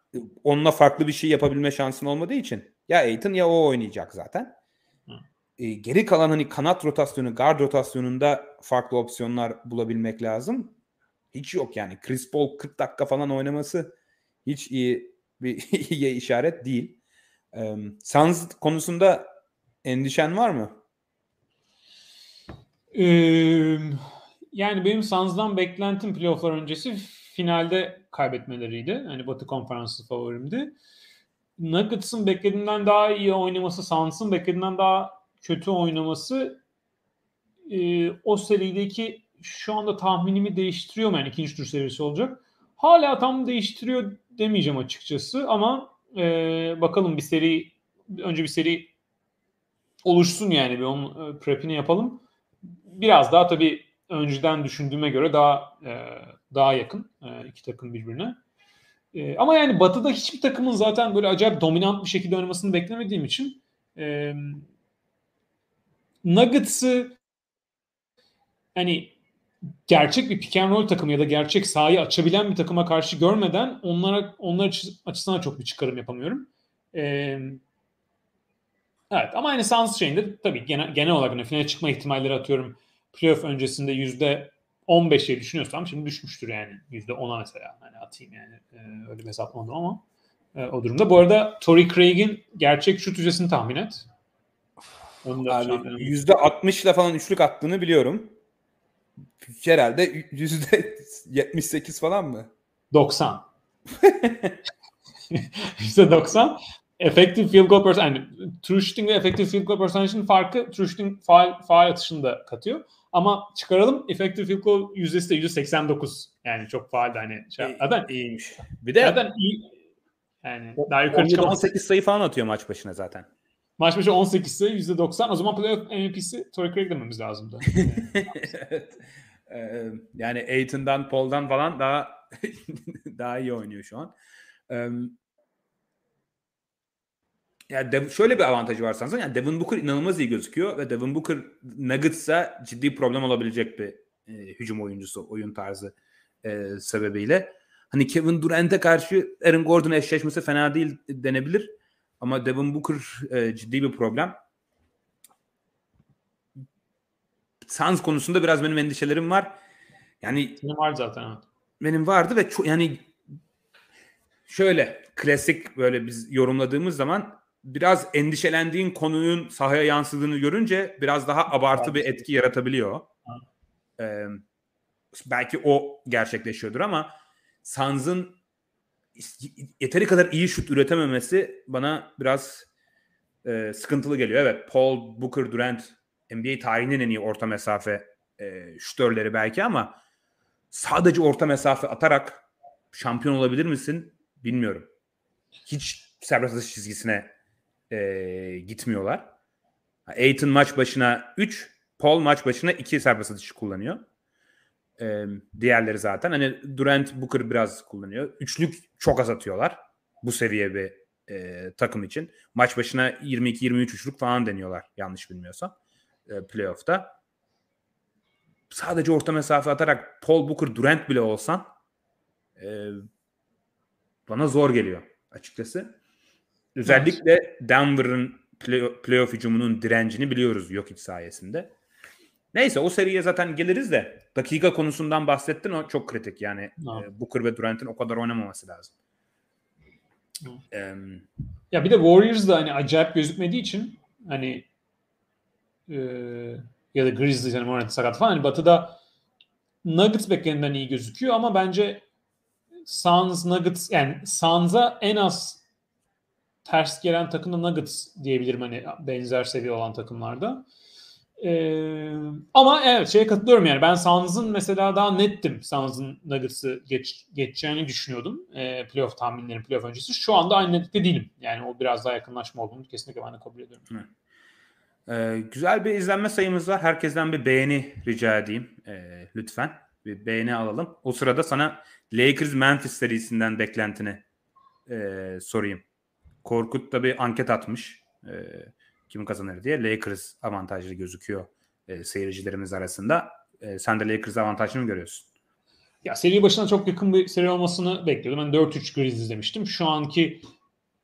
Onunla farklı bir şey yapabilme şansın olmadığı için. Ya Aiton ya o oynayacak zaten. E, geri kalan hani kanat rotasyonu, guard rotasyonunda farklı opsiyonlar bulabilmek lazım. Hiç yok yani. Chris Paul 40 dakika falan oynaması hiç iyi bir iyiye işaret değil. E, Suns konusunda endişen var mı? e, yani benim Suns'dan beklentim playofflar öncesi finalde kaybetmeleriydi. Hani Batı Konferansı favorimdi. Nuggets'ın beklediğimden daha iyi oynaması, Suns'ın beklediğimden daha kötü oynaması e, o serideki şu anda tahminimi değiştiriyor mu? Yani ikinci tur serisi olacak. Hala tam değiştiriyor demeyeceğim açıkçası ama e, bakalım bir seri önce bir seri oluşsun yani bir onun e, prepini yapalım. Biraz daha tabii önceden düşündüğüme göre daha e, daha yakın e, iki takım birbirine. E, ama yani Batı'da hiçbir takımın zaten böyle acayip dominant bir şekilde oynamasını beklemediğim için e, Nuggets'ı hani gerçek bir pick and roll takımı ya da gerçek sahayı açabilen bir takıma karşı görmeden onlara onlar açı- açısından çok bir çıkarım yapamıyorum. E, evet ama hani Suns şeyinde tabii genel, genel olarak hani finale çıkma ihtimalleri atıyorum playoff öncesinde yüzde 15 diye düşünüyorsam şimdi düşmüştür yani. Yüzde 10'a mesela hani atayım yani. Ee, öyle bir hesaplamadım ama e, o durumda. Bu arada Torrey Craig'in gerçek şut yüzdesini tahmin et. Onu da şu an Abi benim- yüzde 60 ile falan üçlük attığını biliyorum. Herhalde yüzde 78 falan mı? 90. yüzde 90. Effective field goal percentage, yani true shooting ve effective field goal percentage'in farkı true shooting faal, faal atışını da katıyor. Ama çıkaralım effective field goal yüzdesi de yüzde 89. Yani çok faal de hani şey, İyi- zaten, iyiymiş. Bir de zaten iyi yani daha yukarı çıkamaz. 18 sayı falan atıyor maç başına zaten. Maç başı 18 ise %90. O zaman playoff MVP'si Torrey Craig dememiz lazımdı. evet. Ee, yani Aiton'dan, Paul'dan falan daha daha iyi oynuyor şu an. Ee, yani Dev- şöyle bir avantajı var sanırım. Yani Devin Booker inanılmaz iyi gözüküyor ve Devin Booker Nuggets'a ciddi problem olabilecek bir e, hücum oyuncusu, oyun tarzı e, sebebiyle. Hani Kevin Durant'e karşı Aaron Gordon eşleşmesi fena değil denebilir. Ama Devin Booker e, ciddi bir problem. Suns konusunda biraz benim endişelerim var. Yani Senin var zaten evet. benim vardı ve çok yani şöyle klasik böyle biz yorumladığımız zaman biraz endişelendiğin konunun sahaya yansıdığını görünce biraz daha abartı bir etki yaratabiliyor. Ee, belki o gerçekleşiyordur ama Suns'ın yeteri kadar iyi şut üretememesi bana biraz e, sıkıntılı geliyor. Evet Paul, Booker, Durant NBA tarihinin en iyi orta mesafe e, şutörleri belki ama sadece orta mesafe atarak şampiyon olabilir misin bilmiyorum. Hiç serbest atış çizgisine e, gitmiyorlar. Aiton maç başına 3, Paul maç başına 2 serbest atış kullanıyor. E, diğerleri zaten hani Durant, Booker biraz kullanıyor. Üçlük çok az atıyorlar. Bu seviye bir e, takım için. Maç başına 22-23 üçlük falan deniyorlar yanlış bilmiyorsam e, playoff'ta. Sadece orta mesafe atarak Paul Booker, Durant bile olsan e, bana zor geliyor açıkçası. Özellikle Denver'ın play, playoff hücumunun direncini biliyoruz yok iç sayesinde. Neyse o seriye zaten geliriz de dakika konusundan bahsettin o çok kritik. Yani Ha. e, Booker ve Durant'in o kadar oynamaması lazım. Em, Ya bir de Warriors da hani acayip gözükmediği için hani e, ya da Grizzlies yani Morant sakat falan. Hani Batı'da Nuggets beklediğinden iyi gözüküyor ama bence Suns Nuggets yani Suns'a en az ters gelen takım da Nuggets diyebilirim hani benzer seviye olan takımlarda. Ee, ama evet şeye katılıyorum yani ben Suns'ın mesela daha nettim Suns'ın Nuggets'ı geç, geçeceğini düşünüyordum. E, playoff tahminlerim playoff öncesi. Şu anda aynı netlikte değilim. Yani o biraz daha yakınlaşma olduğunu kesinlikle ben de kabul ediyorum. Ee, güzel bir izlenme sayımız var. Herkesten bir beğeni rica edeyim ee, lütfen. Bir beğeni alalım. O sırada sana Lakers Memphis serisinden beklentini e, sorayım. Korkut da bir anket atmış. E, kim kazanır diye. Lakers avantajlı gözüküyor e, seyircilerimiz arasında. E, sen de Lakers avantajlı mı görüyorsun? Ya seri başına çok yakın bir seri olmasını bekliyordum. Ben 4-3 Grizzlies demiştim. Şu anki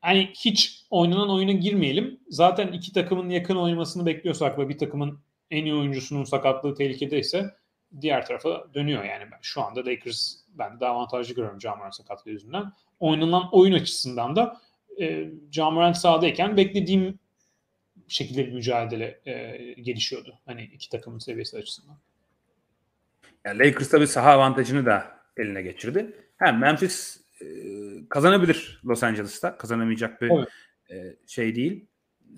hani hiç oynanan oyuna girmeyelim. Zaten iki takımın yakın oynamasını bekliyorsak ve bir takımın en iyi oyuncusunun sakatlığı tehlikedeyse diğer tarafa dönüyor yani. Ben şu anda Lakers ben daha avantajlı görüyorum Cameron sakatlığı yüzünden. Oynanan oyun açısından da e, Cameron sahadayken beklediğim şekilde bir mücadele e, gelişiyordu. Hani iki takımın seviyesi açısından. Yani Lakers tabii saha avantajını da eline geçirdi. Hem Memphis e, kazanabilir Los Angeles'ta. Kazanamayacak bir evet. e, şey değil.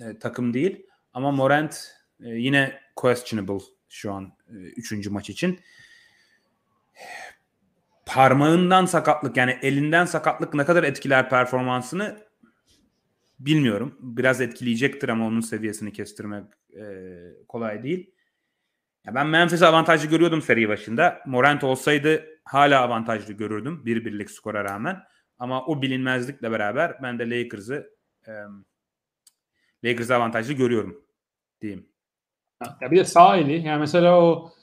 E, takım değil. Ama Morant e, yine questionable şu an e, üçüncü maç için. Parmağından sakatlık yani elinden sakatlık ne kadar etkiler performansını bilmiyorum. Biraz etkileyecektir ama onun seviyesini kestirmek e, kolay değil. Ya ben Memphis'i avantajlı görüyordum seri başında. Morant olsaydı hala avantajlı görürdüm bir birlik skora rağmen. Ama o bilinmezlikle beraber ben de Lakers'ı e, Lakers'ı avantajlı görüyorum diyeyim. Ya bir de sağ eli yani mesela o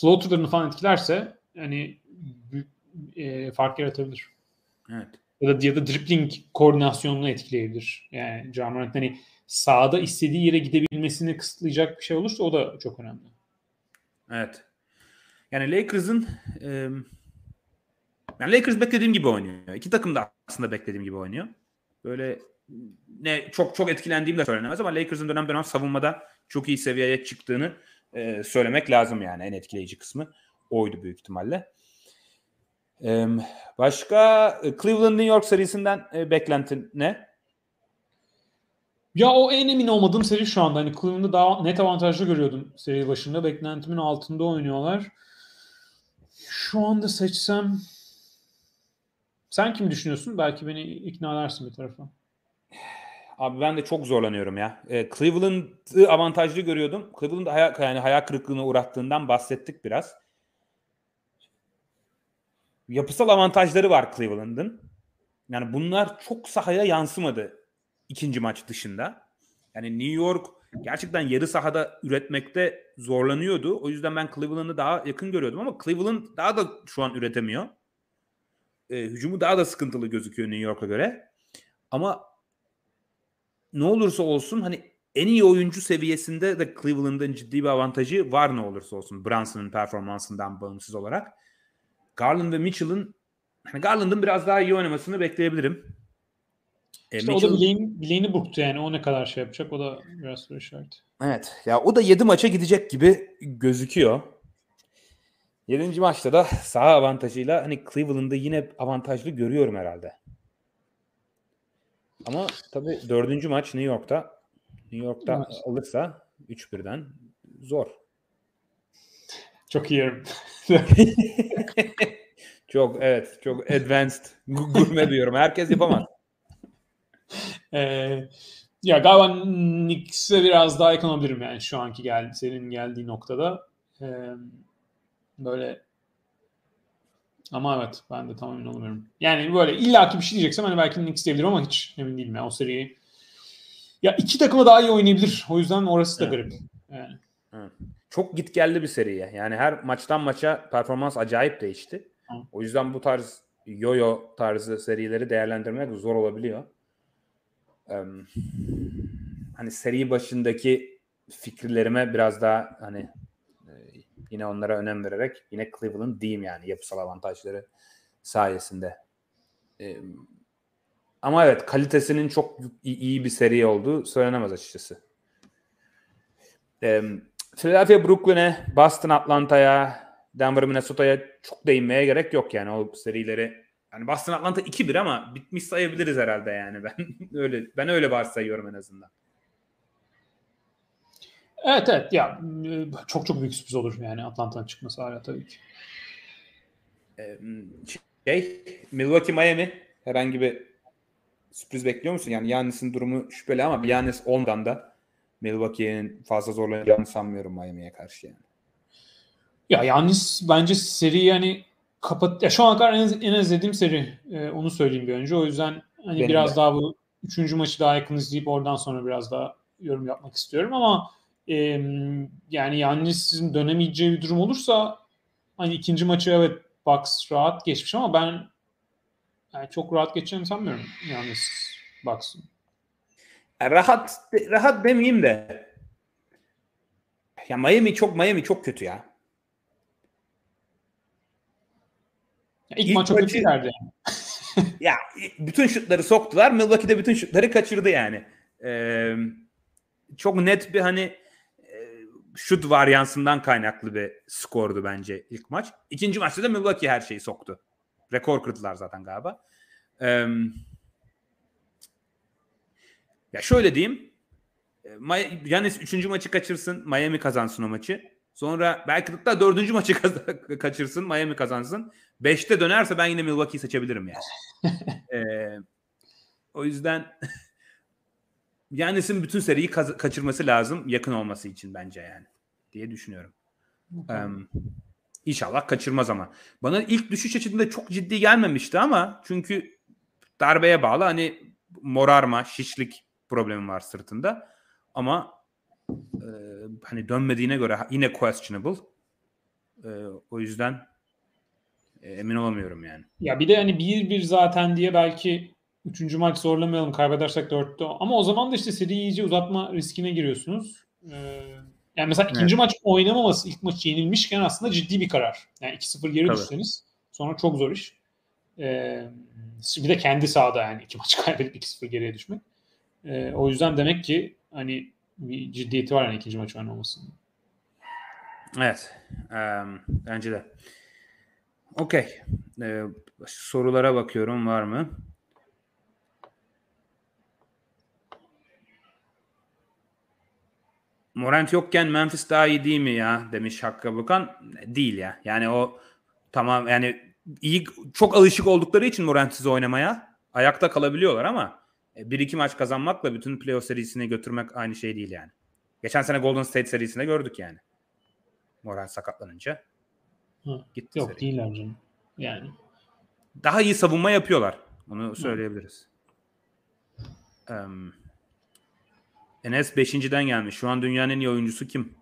floater'ını falan etkilerse hani büyük e, fark yaratabilir. Evet. Ya da, ya da dribbling koordinasyonunu etkileyebilir. Yani Jamarant hani sahada istediği yere gidebilmesini kısıtlayacak bir şey olursa o da çok önemli. Evet. Yani Lakers'ın e, yani Lakers beklediğim gibi oynuyor. İki takım da aslında beklediğim gibi oynuyor. Böyle ne çok çok etkilendiğim de söylenemez ama Lakers'ın dönem dönem savunmada çok iyi seviyeye çıktığını e, söylemek lazım yani en etkileyici kısmı oydu büyük ihtimalle. E, başka Cleveland New York serisinden e, beklentin ne? Ya o en emin olmadığım seri şu anda. Hani Cleveland'ı daha net avantajlı görüyordum seri başında. Beklentimin altında oynuyorlar. Şu anda seçsem sen kim düşünüyorsun? Belki beni ikna edersin bir tarafa. Abi ben de çok zorlanıyorum ya. E, Cleveland'ı avantajlı görüyordum. Cleveland hayal, yani hayal kırıklığına uğrattığından bahsettik biraz. Yapısal avantajları var Cleveland'ın. Yani bunlar çok sahaya yansımadı ikinci maç dışında. Yani New York gerçekten yarı sahada üretmekte zorlanıyordu. O yüzden ben Cleveland'ı daha yakın görüyordum ama Cleveland daha da şu an üretemiyor. E, hücumu daha da sıkıntılı gözüküyor New York'a göre. Ama ne olursa olsun hani en iyi oyuncu seviyesinde de Cleveland'ın ciddi bir avantajı var ne olursa olsun Brunson'ın performansından bağımsız olarak. Garland ve Mitchell'ın hani Garland'ın biraz daha iyi oynamasını bekleyebilirim. E, işte Mitchell, o da bileğini, bileğini burktu yani o ne kadar şey yapacak o da biraz soru işareti. Evet ya o da 7 maça gidecek gibi gözüküyor. 7. maçta da saha avantajıyla hani Cleveland'ı yine avantajlı görüyorum herhalde. Ama tabii dördüncü maç New York'ta. New York'ta evet. alırsa 3-1'den zor. Çok iyi. çok evet. Çok advanced. Gurme diyorum. Herkes yapamaz. ee, ya galiba Knicks'e biraz daha yakın olabilirim yani şu anki gel, senin geldiği noktada. Ee, böyle ama evet ben de tam emin olamıyorum. Yani böyle illaki bir şey diyeceksem hani belki Knicks diyebilirim ama hiç emin değilim ya o seriyi. Ya iki takıma daha iyi oynayabilir. O yüzden orası da evet. garip. Yani. Evet. Çok git geldi bir seriye. Yani her maçtan maça performans acayip değişti. Hı. O yüzden bu tarz yo-yo tarzı serileri değerlendirmek zor olabiliyor. Ee, hani seri başındaki fikirlerime biraz daha hani Yine onlara önem vererek yine Cleveland diyeyim yani yapısal avantajları sayesinde. Ee, ama evet kalitesinin çok iyi bir seri olduğu söylenemez açıkçası. Ee, Philadelphia Brooklyn'e, Boston Atlanta'ya, Denver Minnesota'ya çok değinmeye gerek yok yani o serileri. Yani Boston Atlanta 2-1 ama bitmiş sayabiliriz herhalde yani ben öyle ben öyle varsayıyorum en azından. Evet evet ya çok çok büyük sürpriz olur yani Atlanta'nın çıkması hala tabii ki. Şey Milwaukee Miami herhangi bir sürpriz bekliyor musun? Yani Yannis'in durumu şüpheli ama Yannis olmadan da Milwaukee'nin fazla zorlanacağını sanmıyorum Miami'ye karşı yani. Ya Yannis bence seri yani kapat ya şu ana kadar en, en izlediğim seri ee, onu söyleyeyim bir önce. O yüzden hani Benim biraz de. daha bu üçüncü maçı daha yakın izleyip oradan sonra biraz daha yorum yapmak istiyorum ama e, yani Yannis'in dönemeyeceği bir durum olursa hani ikinci maçı evet Bucks rahat geçmiş ama ben yani çok rahat geçeceğini sanmıyorum Yannis Bucks'ın. Rahat rahat demeyeyim de ya Miami çok Miami çok kötü ya. ya ilk, ilk maç çok kötülerdi yani. ya bütün şutları soktular. Milwaukee'de bütün şutları kaçırdı yani. Ee, çok net bir hani şut varyansından kaynaklı bir skordu bence ilk maç. İkinci maçta da Milwaukee her şeyi soktu. Rekor kırdılar zaten galiba. Ee, ya şöyle diyeyim. Yanis üçüncü maçı kaçırsın. Miami kazansın o maçı. Sonra belki hatta dördüncü maçı kaçırsın. Miami kazansın. Beşte dönerse ben yine Milwaukee'yi seçebilirim yani. ee, o yüzden Yanis'in bütün seriyi ka- kaçırması lazım yakın olması için bence yani diye düşünüyorum. Um, inşallah kaçırmaz ama. Bana ilk düşüş açısında çok ciddi gelmemişti ama çünkü darbeye bağlı hani morarma, şişlik problemi var sırtında. Ama e, hani dönmediğine göre yine questionable. E, o yüzden e, emin olamıyorum yani. Ya bir de hani bir bir zaten diye belki Üçüncü maç zorlamayalım kaybedersek dörtte. Ama o zaman da işte seri iyice uzatma riskine giriyorsunuz. Ee, yani mesela ikinci evet. maç oynamaması ilk maç yenilmişken aslında ciddi bir karar. Yani 2-0 geri Tabii. düşseniz sonra çok zor iş. Ee, bir de kendi sahada yani iki maç kaybedip 2-0 geriye düşmek. Ee, o yüzden demek ki hani bir ciddiyeti var yani ikinci maç oynamasının. Evet. Um, bence de. Okey. Ee, sorulara bakıyorum var mı? Morant yokken Memphis daha iyi değil mi ya demiş Hakkı Bakan. Değil ya. Yani o tamam yani iyi çok alışık oldukları için Morant'siz oynamaya ayakta kalabiliyorlar ama e, bir iki maç kazanmakla bütün playoff serisine götürmek aynı şey değil yani. Geçen sene Golden State serisinde gördük yani. Morant sakatlanınca. Hı, gitti yok seri. değiller canım. Yani. Daha iyi savunma yapıyorlar. Onu söyleyebiliriz. Um, Enes 5.den gelmiş. Şu an dünyanın en iyi oyuncusu kim?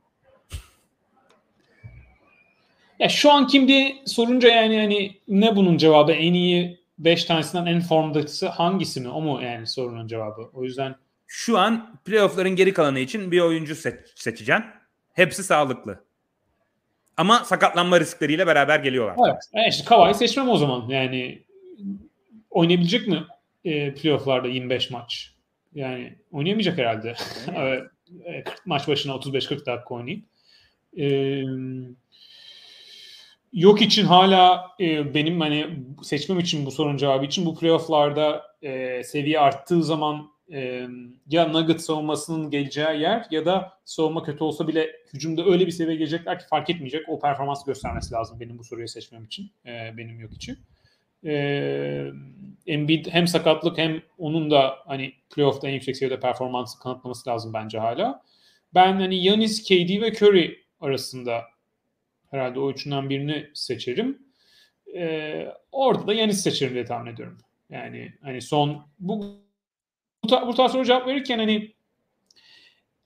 Ya şu an kim diye sorunca yani hani ne bunun cevabı? En iyi 5 tanesinden en formdaki hangisi mi? O mu yani sorunun cevabı? O yüzden şu an playoff'ların geri kalanı için bir oyuncu seç- seçeceksin. Hepsi sağlıklı. Ama sakatlanma riskleriyle beraber geliyorlar. Evet. Yani işte Kavai'yi seçmem o zaman. Yani oynayabilecek mi e, playoff'larda 25 maç? Yani oynayamayacak herhalde. 40 maç başına 35-40 dakika oynayıp. Ee, yok için hala e, benim hani seçmem için bu sorunun cevabı için bu playofflarda e, seviye arttığı zaman e, ya Nugget savunmasının geleceği yer ya da savunma kötü olsa bile hücumda öyle bir seviye gelecekler ki fark etmeyecek. O performans göstermesi lazım benim bu soruyu seçmem için. E, benim yok için e, Embiid hem sakatlık hem onun da hani playoff'ta en yüksek seviyede performansı kanıtlaması lazım bence hala. Ben hani Yanis, KD ve Curry arasında herhalde o üçünden birini seçerim. E, orada da Yanis seçerim diye tahmin ediyorum. Yani hani son bu bu, bu tarz soru cevap verirken hani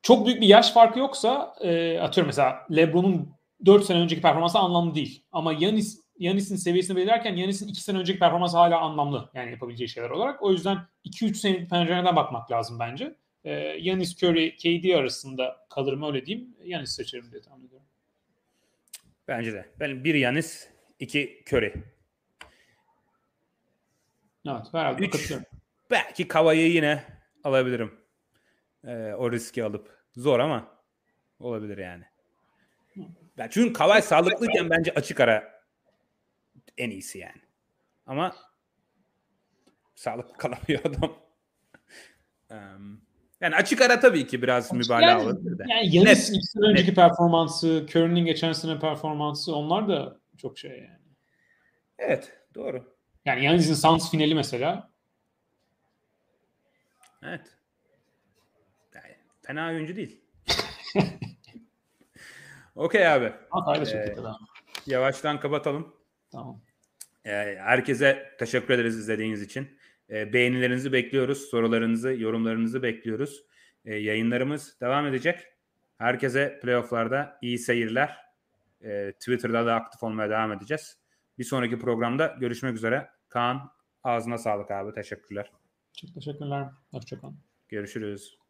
çok büyük bir yaş farkı yoksa e, atıyorum mesela LeBron'un 4 sene önceki performansı anlamlı değil. Ama Yanis Yanis'in seviyesini belirlerken Yanis'in 2 sene önceki performansı hala anlamlı yani yapabileceği şeyler olarak. O yüzden 2-3 senelik pencereden bakmak lazım bence. Ee, Yanis, Curry, KD arasında kalırım öyle diyeyim. Yanis seçerim diye tahmin ediyorum. Bence de. Benim bir Yanis, iki Curry. Evet, herhalde Üç, belki Kava'yı yine alabilirim. Ee, o riski alıp. Zor ama olabilir yani. Ya çünkü Kawhi sağlıklıyken bence açık ara en iyisi yani. Ama sağlıklı kalamıyor adam. Em, yani açık ara tabii ki biraz mübalağa Yani- olabilir de. Yani Yanis Net, iki sene önceki performansı, Curry'nin geçen sene performansı onlar da çok şey yani. Evet doğru. Yani Yanis'in Suns finali mesela Evet. Yani fena oyuncu değil. Okey abi. Hatayla Ee. Yavaştan kapatalım. Tamam. Ee, herkese teşekkür ederiz izlediğiniz için. Ee, beğenilerinizi bekliyoruz. Sorularınızı, yorumlarınızı bekliyoruz. Ee, yayınlarımız devam edecek. Herkese playofflarda iyi seyirler. Ee, Twitter'da da aktif olmaya devam edeceğiz. Bir sonraki programda görüşmek üzere. Kaan ağzına sağlık abi. Teşekkürler. Çok teşekkürler. Hoşçakalın. Görüşürüz.